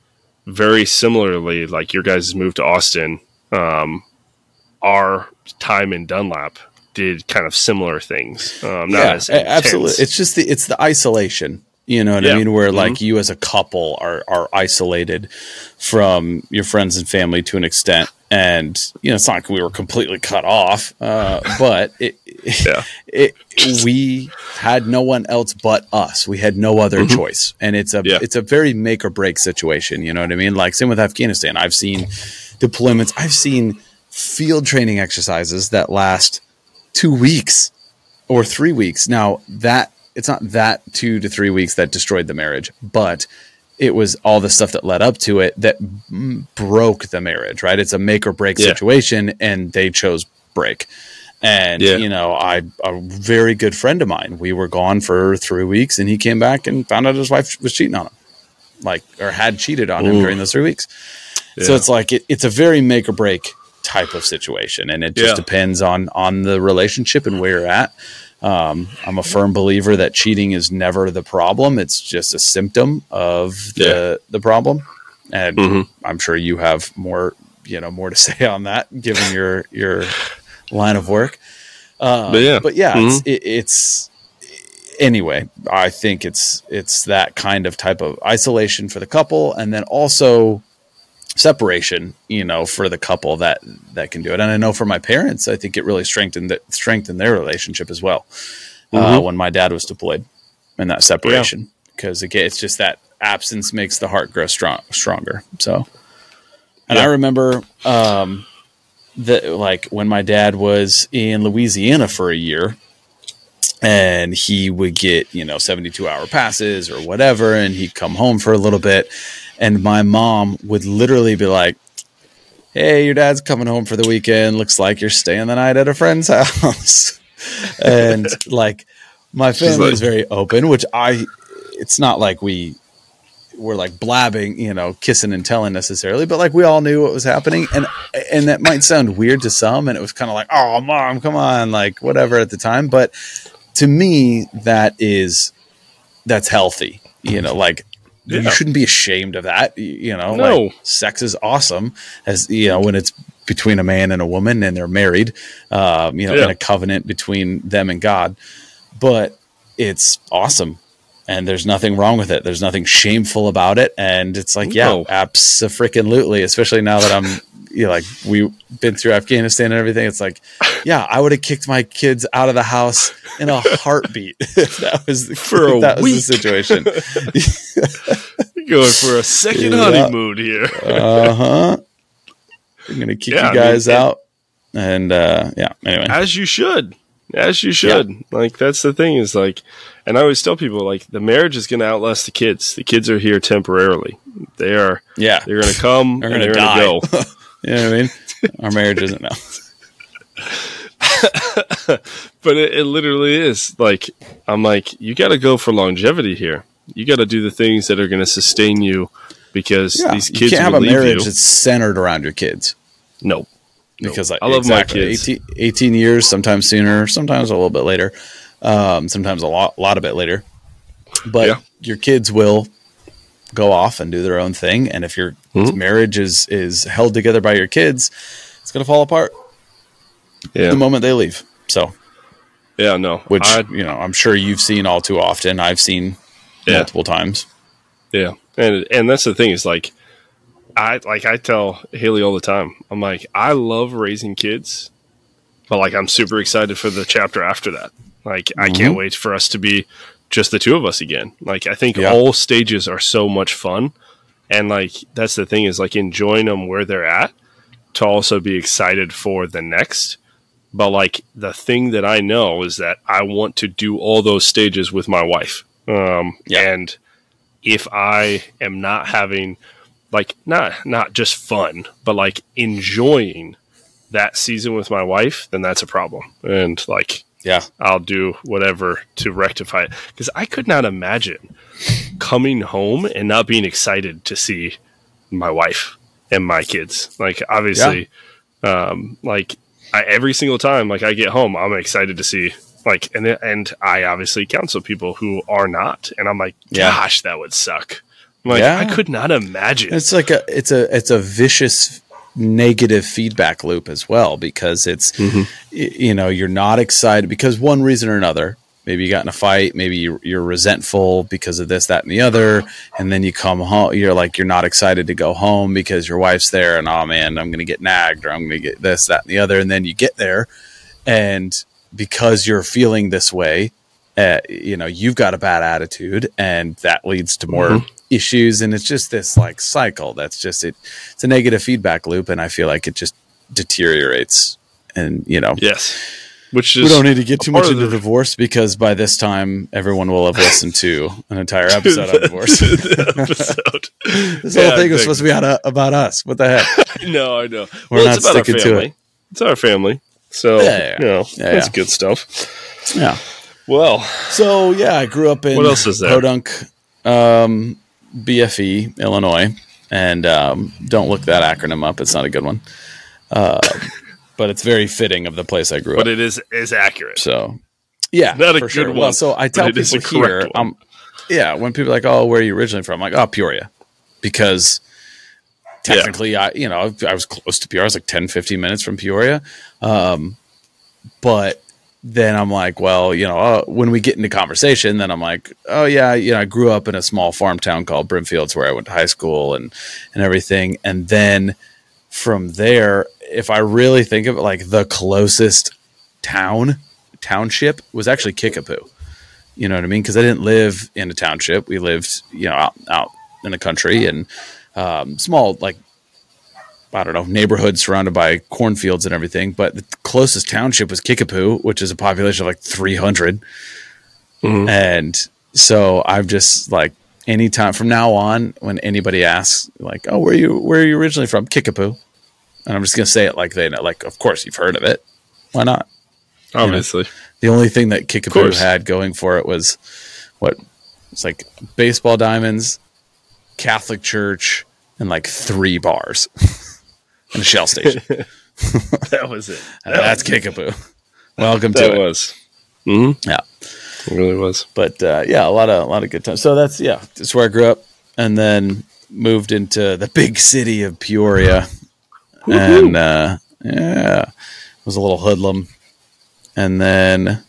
very similarly, like your guys' move to Austin, um, our time in Dunlap did kind of similar things. Um, not as absolutely. It's just the it's the isolation. You know what Yeah. I mean? Where like you as a couple are are isolated from your friends and family to an extent, and you know it's not like we were completely cut off, uh, but it, <laughs> Yeah. <laughs> it we had no one else but us. We had no other choice, and it's a Mm-hmm. Yeah. it's a very make or break situation. You know what I mean? Like same with Afghanistan. I've seen deployments. I've seen field training exercises that last two weeks or three weeks. Now that it's not that two to three weeks that destroyed the marriage, but it was all the stuff that led up to it that broke the marriage. Right? It's a make or break Yeah. situation, and they chose break. And Yeah. you know, I a very good friend of mine. We were gone for three weeks, and he came back and found out his wife was cheating on him, like or had cheated on him during those three weeks. So it's like it, it's a very make or break type of situation, and it just Yeah. depends on on the relationship and where you're at. Um, I'm a firm believer that cheating is never the problem; it's just a symptom of the the problem. And Mhm. I'm sure you have more, you know, more to <laughs> say on that, given your your line of work. Uh, But yeah. but yeah, Mhm. it's, it, it's anyway. I think it's it's that kind of type of isolation for the couple, and then also separation, you know, for the couple that that can do it. And I know for my parents, I think it really strengthened that strengthened their relationship as well uh, Mhm. when my dad was deployed and that separation because again, it's just that absence makes the heart grow strong stronger. So, and I remember um, that like when my dad was in Louisiana for a year. And he would get, you know, 72 hour passes or whatever, and he'd come home for a little bit. And my mom would literally be like, Hey, your dad's coming home for the weekend. Looks like you're staying the night at a friend's <laughs> house. and like my family like- is very open, which I, it's not like we were like blabbing, you know, kissing and telling necessarily, but like we all knew what was happening. And, and that might sound weird to some. And it was kind of like, Oh, mom, come on, like whatever at the time. But to me, that is, that's healthy, you know, like you shouldn't be ashamed of that. You know, No. like sex is awesome as you know, when it's between a man and a woman and they're married, um, you know, Yeah. in a covenant between them and God, but it's awesome. And there's nothing wrong with it. There's nothing shameful about it. And it's like, yeah, No. absolutely. Especially now that I'm, you know, like we've been through Afghanistan and everything. It's like, yeah, I would have kicked my kids out of the house in a heartbeat <laughs> if that was For a that was week. the situation. <laughs> Going for a second Yeah. honeymoon here. Uh huh. I'm gonna kick Yeah, you mean, guys it- out, and uh, yeah. Anyway, As you should. As you should. Like that's the thing is like and I always tell people like the marriage is gonna outlast the kids. The kids are here temporarily. They are yeah, they're gonna come They're die. gonna go. <laughs> <laughs> you know what I mean. Our marriage isn't now. <laughs> but it, it literally is like I'm like you got to go for longevity here. You got to do the things that are going to sustain you because Yeah, these you kids can't have a marriage you. that's centered around your kids No, because like I love my kids. 18, 18 years, sometimes sooner, sometimes a little bit later, um, sometimes a lot, lot of bit later. But Yeah. your kids will go off and do their own thing, and if your Mhm. marriage is is held together by your kids, it's gonna fall apart yeah, the moment they leave. So. yeah, no. which I, you know I'm sure you've seen all too often. I've seen Yeah. multiple times. Yeah, and and that's the thing is like, I like I tell Haley all the time. I'm like, I love raising kids, but like I'm super excited for the chapter after that. Like I can't Mhm. wait for us to be just the two of us again. Like I think Yeah. all stages are so much fun, and like that's the thing is like enjoying them where they're at to also be excited for the next. But like the thing that I know is that I want to do all those stages with my wife. Um, Yeah. and if I am not having like not not just fun, but like enjoying that season with my wife, then that's a problem. And like Yeah, I'll do whatever to rectify it because I could not imagine coming home and not being excited to see my wife and my kids. Like obviously, um, like I, every single time like I get home, I'm excited to see like and and I obviously counsel people who are not, and I'm like, Yeah. gosh, that would suck. I'm like Yeah. I could not imagine. it's like a it's a it's a vicious negative feedback loop as well because it's Mhm. you know you're not excited because one reason or another maybe you got in a fight maybe you- you're resentful because of this that and the other and then you come home you're like you're not excited to go home because your wife's there and oh man i'm gonna get nagged or i'm gonna get this that and the other and then you get there and because you're feeling this way uh, you know you've got a bad attitude and that leads to more Mhm. Issues and it's just this like cycle that's just it it's a negative feedback loop and i feel like it just deteriorates and you know yes, which is we don't need to get too much into the- divorce because by this time everyone will have listened to <laughs> an entire episode on divorce <laughs> episode. <laughs> this whole thing was supposed to be a, about us what the heck no, I know. We're well, not it's about our sticking to family. it. It's our family. So, Yeah, yeah, you know, yeah, that's yeah. good stuff. yeah Well, so yeah i grew up in What else is there? podunk um, bfe illinois and um, don't look that acronym up it's not a good one Uh, but it's very fitting of the place I grew but up. But it is is accurate. So, yeah, Not a good sure. one, Well, so I tell but it is a people here, um, yeah, when people are like, "Oh, where are you originally from?" I'm like, "Oh, Peoria," because technically, I you know I was close to Peoria. I was like 10, 15 minutes from Peoria, um, but then I'm like, well, you know, uh, when we get into conversation, then I'm like, oh yeah, you know, I grew up in a small farm town called Brimfields where I went to high school and and everything, and then from there, if I really think of it, like the closest town township was actually Kickapoo. You know what I mean? Because I didn't live in a township. We lived, you know, out, out in the country and um, small, like I don't know, neighborhood surrounded by cornfields and everything. But the closest township was Kickapoo, which is a population of like 300. Mhm. And so I've just like anytime from now on, when anybody asks, like, "Oh, where are you? Where are you originally from?" Kickapoo, and I'm just gonna say it like they know. Like, of course you've heard of it. Why not? Obviously, The only thing that Kickapoo had going for it was what it's like baseball diamonds, Catholic church, and like three bars <laughs> and a shell station. <laughs> that was it. And that's Kickapoo. Welcome That to it. was. Mm-hmm. Yeah. It really was. But uh, yeah, a lot of a lot of good times. So that's yeah, that's where I grew up, and then moved into the big city of Peoria, and uh, yeah, was a little hoodlum, and then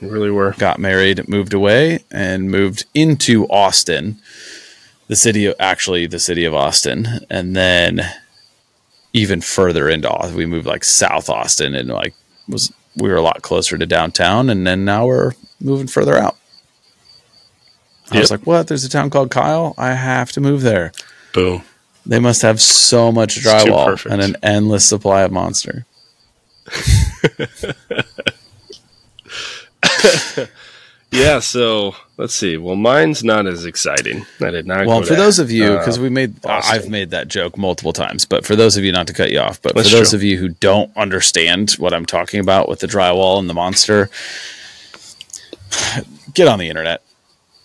It really were. got married, moved away, and moved into Austin, the city of actually the city of Austin, and then even further into Austin, we moved like South Austin, and like was we were a lot closer to downtown, and then now we're moving further out. I was like, "What? There's a town called Kyle. I have to move there. Boom. They must have so much drywall and an endless supply of monster." <laughs> Yeah. So let's see. Well, mine's not as exciting. I did not. Well, for to, those of you, uh, because we made, Boston. I've made that joke multiple times, but for those of you, not to cut you off, but That's for those true. of you who don't understand what I'm talking about with the drywall and the monster, <sighs> get on the internet.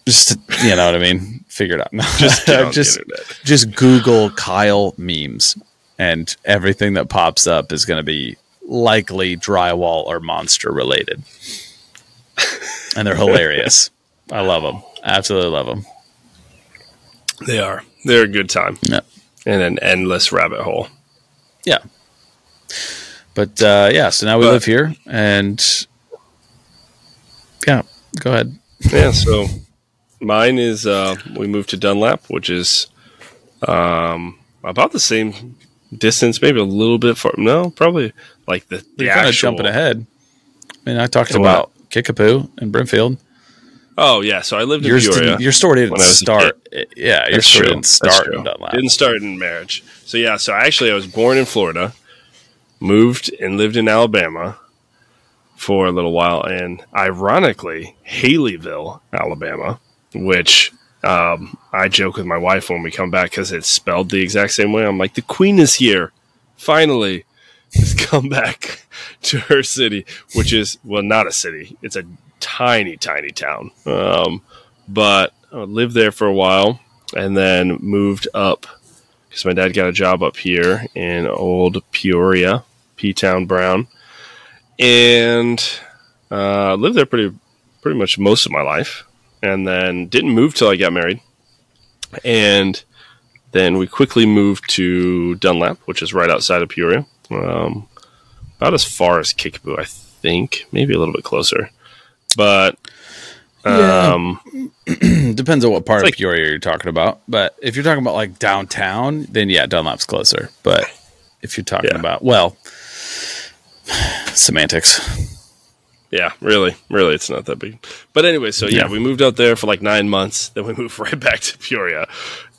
Just, you know what I mean? Figure it out. <laughs> No, Just just, just Google Kyle memes, and everything that pops up is going to be likely drywall or monster related. <laughs> and they're hilarious. <laughs> I love them. Absolutely love them. they are. They're a good time Yeah. and an endless rabbit hole. Yeah. But uh, yeah, so now we But- live here, and yeah, go ahead. yeah. So mine is uh, we moved to Dunlap, which is um, about the same distance, maybe a little bit far. No, probably like the, the You're kind of jumping ahead. I mean, I talked about Kickapoo in Brimfield. Oh yeah, so I lived in Yours Peoria. didn't, your story didn't when I was start. Yeah, your That's story true. didn't start in Dunlap. Didn't start in marriage. So yeah, so actually I was born in Florida, moved and lived in Alabama for a little while, and ironically, Haleyville, Alabama, which um, I joke with my wife when we come back because it's spelled the exact same way. I'm like, the Queen is here, finally. Has come back to her city, which is well, not a city. It's a tiny, tiny town. Um, but I lived there for a while and then moved up because my dad got a job up here in old Peoria, P Town Brown, and uh, lived there pretty pretty much most of my life, and then didn't move till I got married, and then we quickly moved to Dunlap, which is right outside of Peoria, um, about as far as Kickapoo, I think, maybe a little bit closer, but. Yeah. Um, <clears throat> Depends on what part It's of Peoria you're talking about. But if you're talking about like downtown, then yeah, Dunlap's closer. But if you're talking Yeah. about well, semantics. Yeah, really, really, it's not that big. But anyway, so yeah, Yeah. we moved out there for like nine months. <laughs> Then we moved right back to Peoria,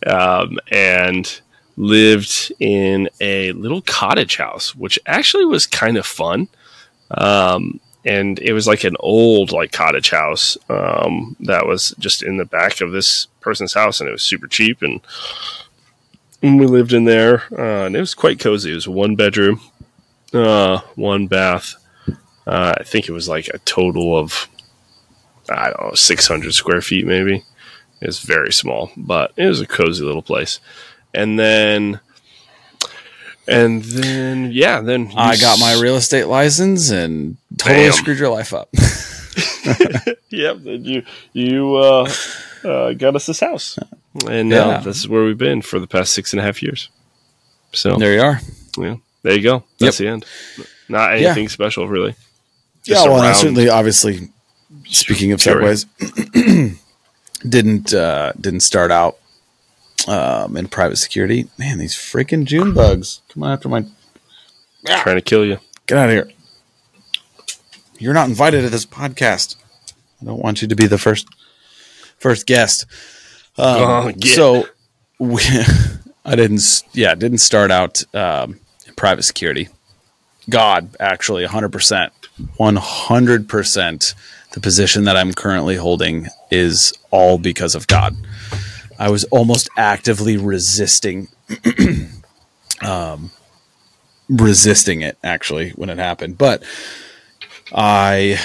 um, and lived in a little cottage house, which actually was kind of fun. Um, and it was like an old like cottage house um, that was just in the back of this person's house, and it was super cheap. And, we lived in there, uh, and it was quite cozy. It was one bedroom, uh, one bath. Uh, I think it was like a total of, I don't know, 600 square feet maybe. It was very small, but it was a cozy little place. And then And then yeah, then I got my real estate license and totally Bam. screwed your life up. <laughs> Yep, then you you uh, uh, got us this house, and now Yeah. this is where we've been for the past six and a half years. So there you are. yeah, there you go. That's the end. Not Yeah. anything special, really. Yeah, Just a well, and I certainly, obviously, speaking of Sure. segues, <clears throat> didn't uh, didn't start out um, in private security. Man, these freaking June bugs! Come on after my trying to kill you. get out of here. You're not invited to this podcast. I don't want you to be the first first guest. Um, Oh. So we, <laughs> I didn't. Yeah, didn't start out um, in private security. God, actually, 100 percent, 100 percent. The position that I'm currently holding is all because of God. I was almost actively resisting, <clears throat> um, resisting it actually when it happened, but I,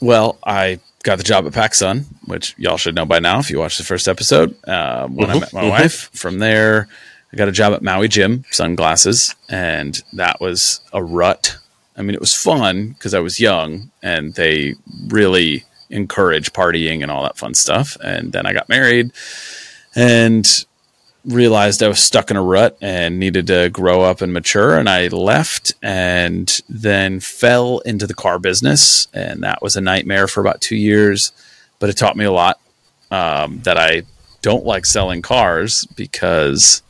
well, I got the job at PacSun, which y'all should know by now if you watched the first episode. Um, when I Mhm, met my mhm. wife, from there, I got a job at Maui Jim, sunglasses, and that was a rut. I mean, it was fun because I was young, and they really encourage partying and all that fun stuff. And then I got married, and realized I was stuck in a rut and needed to grow up and mature. And I left and then fell into the car business. And that was a nightmare for about two years, but it taught me a lot um, that I don't like selling cars because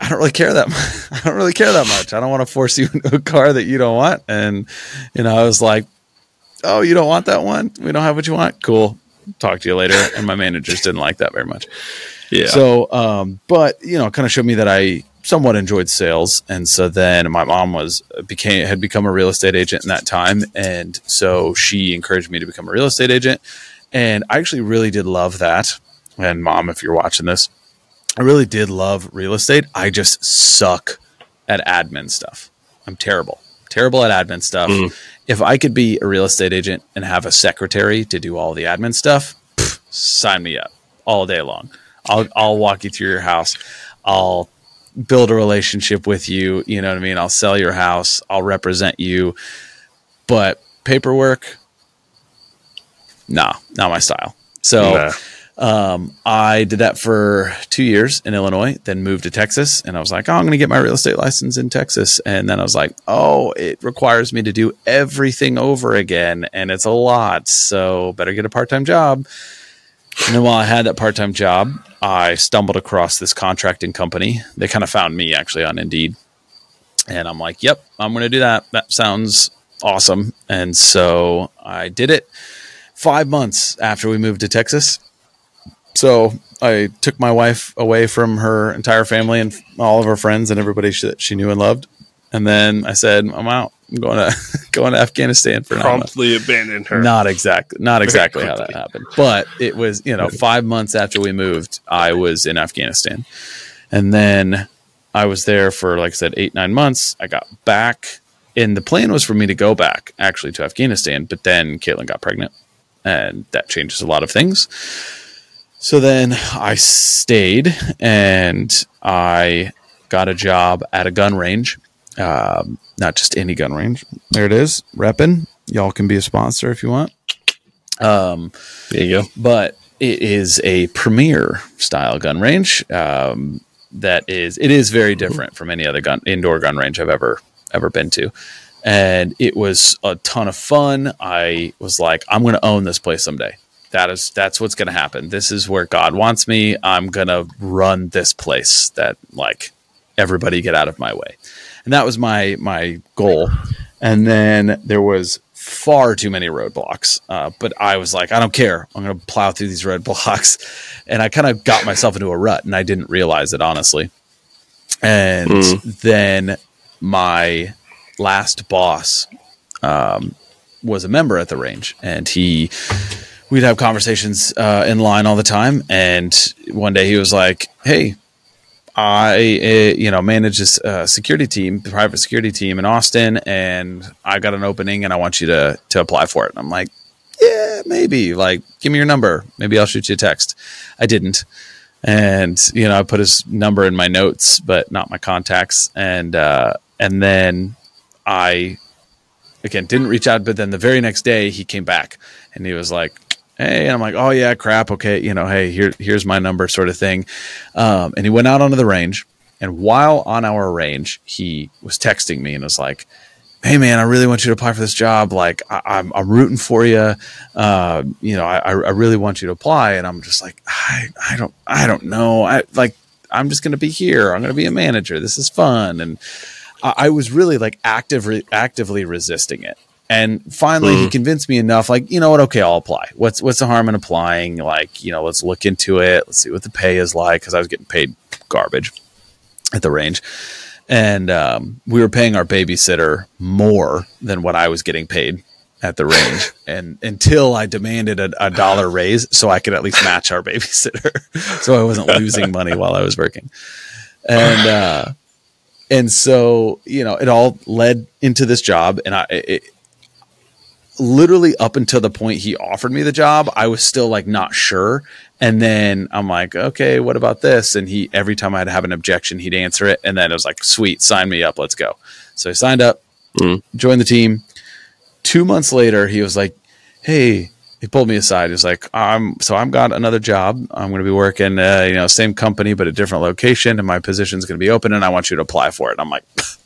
I don't really care that much. <laughs> I don't really care that much. I don't want to force you into a car that you don't want. And, you know, I was like, oh, you don't want that one? We don't have what you want? Cool. Talk to you later. And my managers didn't like that very much. Yeah. So, um, but you know, it kind of showed me that I somewhat enjoyed sales, and so then my mom was became had become a real estate agent in that time, and so she encouraged me to become a real estate agent, and I actually really did love that. And mom, if you're watching this, I really did love real estate. I just suck at admin stuff. I'm terrible, terrible at admin stuff. Mhm. If I could be a real estate agent and have a secretary to do all the admin stuff, pff, sign me up all day long. I'll I'll walk you through your house. I'll build a relationship with you. You know what I mean? I'll sell your house. I'll represent you. But paperwork, nah, not my style. So Nah. Um, I did that for two years in Illinois, then moved to Texas, and I was like, oh, I'm going to get my real estate license in Texas. And then I was like, oh, it requires me to do everything over again, and it's a lot. So better get a part time job. And then while I had that part time job, I stumbled across this contracting company. They kind of found me actually on Indeed. And I'm like, yep, I'm going to do that. That sounds awesome. And so I did it five months after we moved to Texas. So I took my wife away from her entire family and all of her friends and everybody she, that she knew and loved. And then I said, I'm out. I'm going to <laughs> going to Afghanistan for promptly abandoned her. Not exactly, not exactly how that happened, but it was you know five months after we moved, I was in Afghanistan, and then I was there for like I said eight nine months. I got back, and the plan was for me to go back actually to Afghanistan, but then Caitlin got pregnant, and that changes a lot of things. So then I stayed, and I got a job at a gun range. Um, not just any gun range. There it is, repping. Y'all can be a sponsor if you want. Um, There you go. but it is a premier style gun range. Um, that is, it is very different from any other gun indoor gun range I've ever ever been to, and it was a ton of fun. I was like, I'm going to own this place someday. That is that's what's going to happen. This is where God wants me. I'm going to run this place. That like everybody get out of my way, and that was my my goal. And then there was far too many roadblocks. Uh, but I was like, I don't care. I'm going to plow through these roadblocks. <laughs> And I kind of got myself into a rut and I didn't realize it, honestly. And Mm. then my last boss um, was a member at the range and he, we'd have conversations uh, in line all the time. And one day he was like, Hey, I, uh, you know, manage this uh, security team, the private security team in Austin, and I got an opening, and I want you to to apply for it. And I'm like, yeah, maybe. Like, give me your number. Maybe I'll shoot you a text. I didn't, and you know I put his number in my notes, but not my contacts, and uh, and then I again didn't reach out, but then the very next day he came back and he was like. Hey, and I'm like, oh yeah, crap. Okay, you know, hey, here, here's my number, sort of thing. Um, and he went out onto the range, and while on our range, he was texting me and was like, hey man, I really want you to apply for this job. Like I, am I'm, I'm rooting for you. Uh, you know, I, I really want you to apply. And I'm just like, I, I don't, I don't know. I like, I'm just going to be here. I'm going to be a manager. This is fun. And I, I was really like actively, actively resisting it. And finally, mm. he convinced me enough. Like, you know what? Okay, I'll apply. What's what's the harm in applying? Like, you know, let's look into it. Let's see what the pay is like because I was getting paid garbage at the range, and um, we were paying our babysitter more than what I was getting paid at the range. <laughs> and until I demanded a, a dollar raise, so I could at least match our <laughs> babysitter, so I wasn't losing money while I was working, and. uh and so you know it all led into this job and i it, literally up until the point he offered me the job, I was still like not sure. And then I'm like, okay, what about this? And he every time I'd have an objection, he'd answer it. And then it was like, sweet, sign me up, let's go. So I signed up, mm. joined the team. Two months later, he was like, hey, he pulled me aside. He was like, "I'm so I've got another job. I'm going to be working, uh, you know, same company but a different location, and my position's going to be open, and I want you to apply for it." And I'm like, <laughs>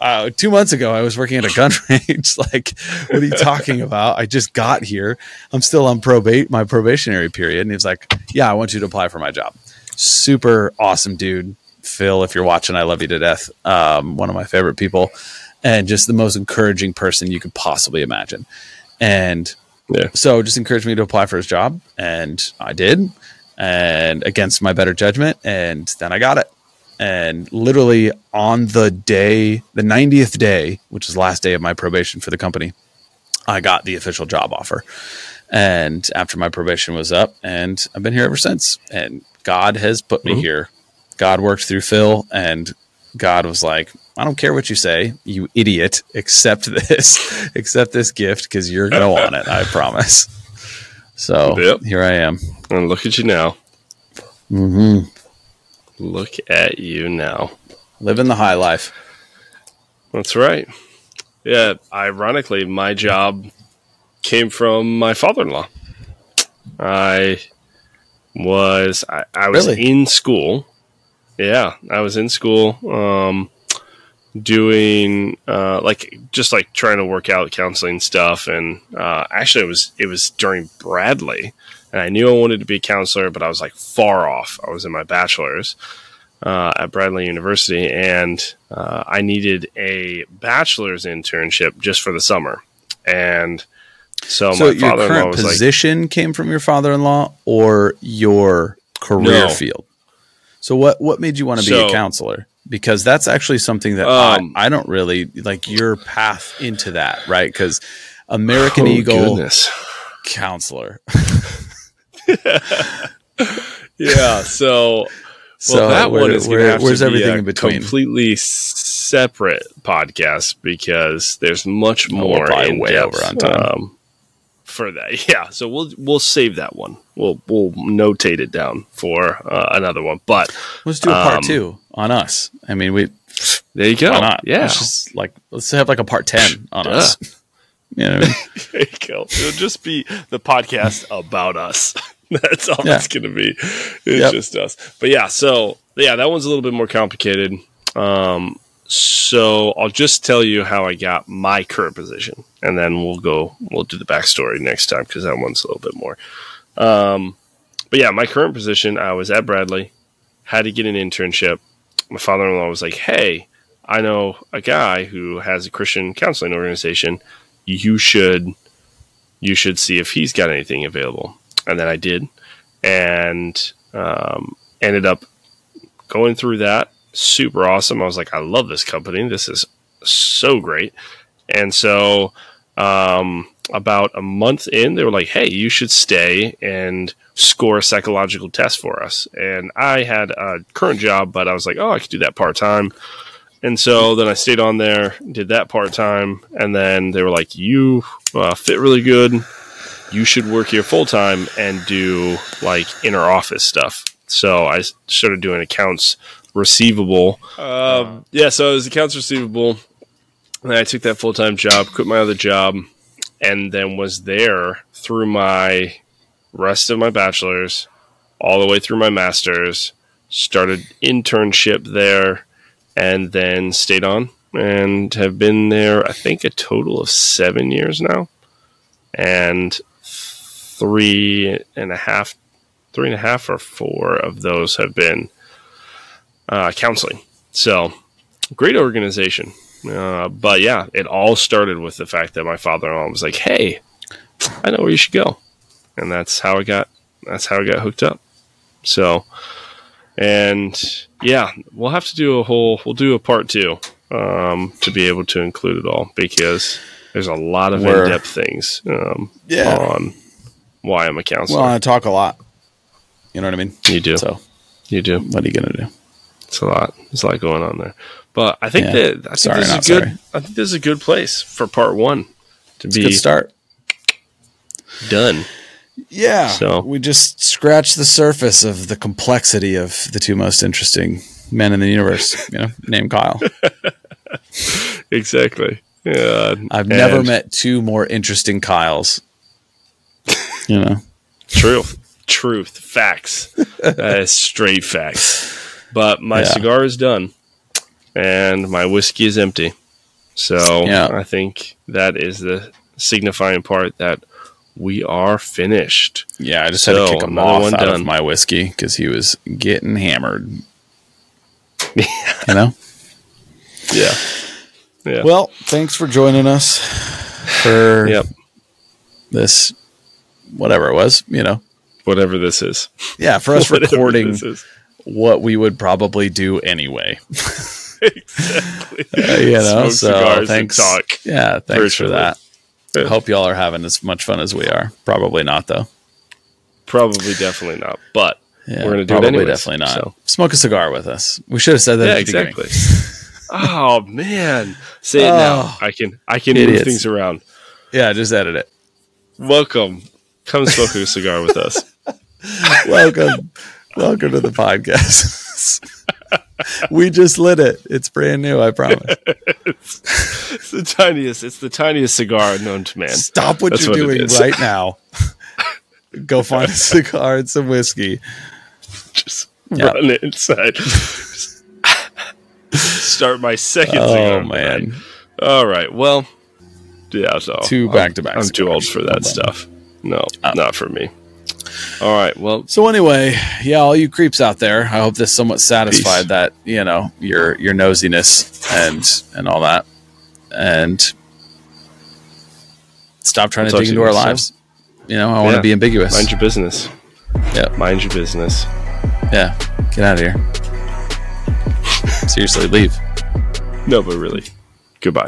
uh, two months ago, I was working at a gun <laughs> range. like, what are you talking about? I just got here. I'm still on probate, my probationary period. And he's like, yeah, I want you to apply for my job. Super awesome dude. Phil, if you're watching, I love you to death. Um, one of my favorite people and just the most encouraging person you could possibly imagine. And yeah. so just encouraged me to apply for his job. And I did. And against my better judgment. And then I got it and literally on the day, the 90th day, which is the last day of my probation for the company, I got the official job offer. And after my probation was up, and I've been here ever since. And God has put me mm-hmm. here. God worked through Phil, and God was like, I don't care what you say, you idiot. Accept this, <laughs> accept this gift because you're going to want it. I promise. So yep. here I am. And look at you now. Mm-hmm. Look at you now. Living the high life. That's right. Yeah, ironically, my job came from my father in law. I was I, I was really? in school. Yeah, I was in school, um, doing uh, like just like trying to work out counseling stuff, and uh, actually, it was it was during Bradley, and I knew I wanted to be a counselor, but I was like far off. I was in my bachelor's uh, at Bradley University, and uh, I needed a bachelor's internship just for the summer, and so, so my father-in-law was position like, came from your father-in-law or your career no. field. So what what made you want to be so, a counselor? Because that's actually something that um, I, I don't really like your path into that, right? Because American oh, Eagle goodness. counselor. <laughs> <laughs> yeah. So, well, that one is going to have where's to be everything a in between? completely separate podcast because there's much more oh, in way depth, over on time. Um, for that. <laughs> Yeah, so we'll we'll save that one. We'll we'll notate it down for uh, another one. But let's do a part um, two on us. I mean, we there you go. Why not? Yeah, let's just like let's have like a part ten on us. You know, I mean? <laughs> there you go. It'll just be the podcast about us. <laughs> That's all yeah. it's going to be. It's yep. just us. But yeah, so yeah, that one's a little bit more complicated. Um, so I'll just tell you how I got my current position, and then we'll go. We'll do the backstory next time because that one's a little bit more. Um, but yeah, my current position, I was at Bradley, had to get an internship. My father-in-law was like, "Hey, I know a guy who has a Christian counseling organization. You should, you should see if he's got anything available." And then I did, and um, ended up going through that. Super awesome. I was like, I love this company. This is so great. And so, um, about a month in, they were like, "Hey, you should stay and score a psychological test for us." And I had a current job, but I was like, "Oh, I could do that part time." And so then I stayed on there, did that part time, and then they were like, "You uh, fit really good you should work here full time and do like inner office stuff. So I started doing accounts receivable. Um, yeah, so it was accounts receivable. And I took that full time job, quit my other job, and then was there through my rest of my bachelor's, all the way through my master's. Started internship there, and then stayed on and have been there. I think a total of seven years now, and three and a half, three and a half or four of those have been uh, counseling. So great organization. Uh, but yeah, it all started with the fact that my father-in-law was like, "Hey, I know where you should go," and that's how I got. That's how I got hooked up. So, and yeah, we'll have to do a whole. We'll do a part two um, to be able to include it all because there's a lot of We're- in-depth things um, Yeah. on why I'm a counselor. Well, I talk a lot. You know what I mean? you do. So You do. what are you gonna do? It's a lot. It's a lot going on there. But I think Yeah. that I think Sorry, this is a good. sorry. I think this is a good place for part one to It's a be good start. done. Yeah. So- we just scratched the surface of the complexity of the two most interesting men in the universe. <laughs> You know, named Kyle. <laughs> Exactly. Yeah. I've never met two more interesting Kyles. You know, truth, truth, facts. <laughs> that is straight facts. But my Yeah. cigar is done, and my whiskey is empty. So Yeah. I think that is the signifying part that we are finished. yeah. I just had to kick him off one out done. of my whiskey because he was getting hammered. <laughs> you know. Yeah. Yeah. Well, thanks for joining us for yep. this, whatever it was. You know, Whatever this is. yeah, for us <laughs> recording what we would probably do anyway. <laughs> exactly. <laughs> Uh, you know, Smoke so thanks. talk. Yeah, thanks for that. Yeah. Hope y'all are having as much fun as we are. Probably not though. Probably, definitely not. But Yeah, We're gonna do it probably anyways, definitely not. so. Smoke a cigar with us. We should have said that. yeah, at the beginning. exactly. oh man, say it now. Oh. I can. I can move things around. Yeah, just edit it. Welcome. Come smoke a cigar with us. <laughs> Welcome, welcome to the podcast. <laughs> we just lit it. It's brand new. I promise. It's the tiniest. It's the tiniest cigar known to man. Stop what That's you're what doing right now. <laughs> Go find a cigar and some whiskey. Just Yeah. run it inside. Start my second Oh cigar. man, All right. Well, yeah. So Two back-to-back I'm too old for that stuff. No, Oh. not for me. All right. Well, So anyway, yeah, all you creeps out there, I hope this somewhat satisfied Peace. that you know your your nosiness and and all that, and stop trying I'll to talk dig into our next time. lives. You know, I want to be ambiguous. mind your business. Yeah, Mind your business. yeah. Get out of here. Seriously, leave. No, but really. Goodbye.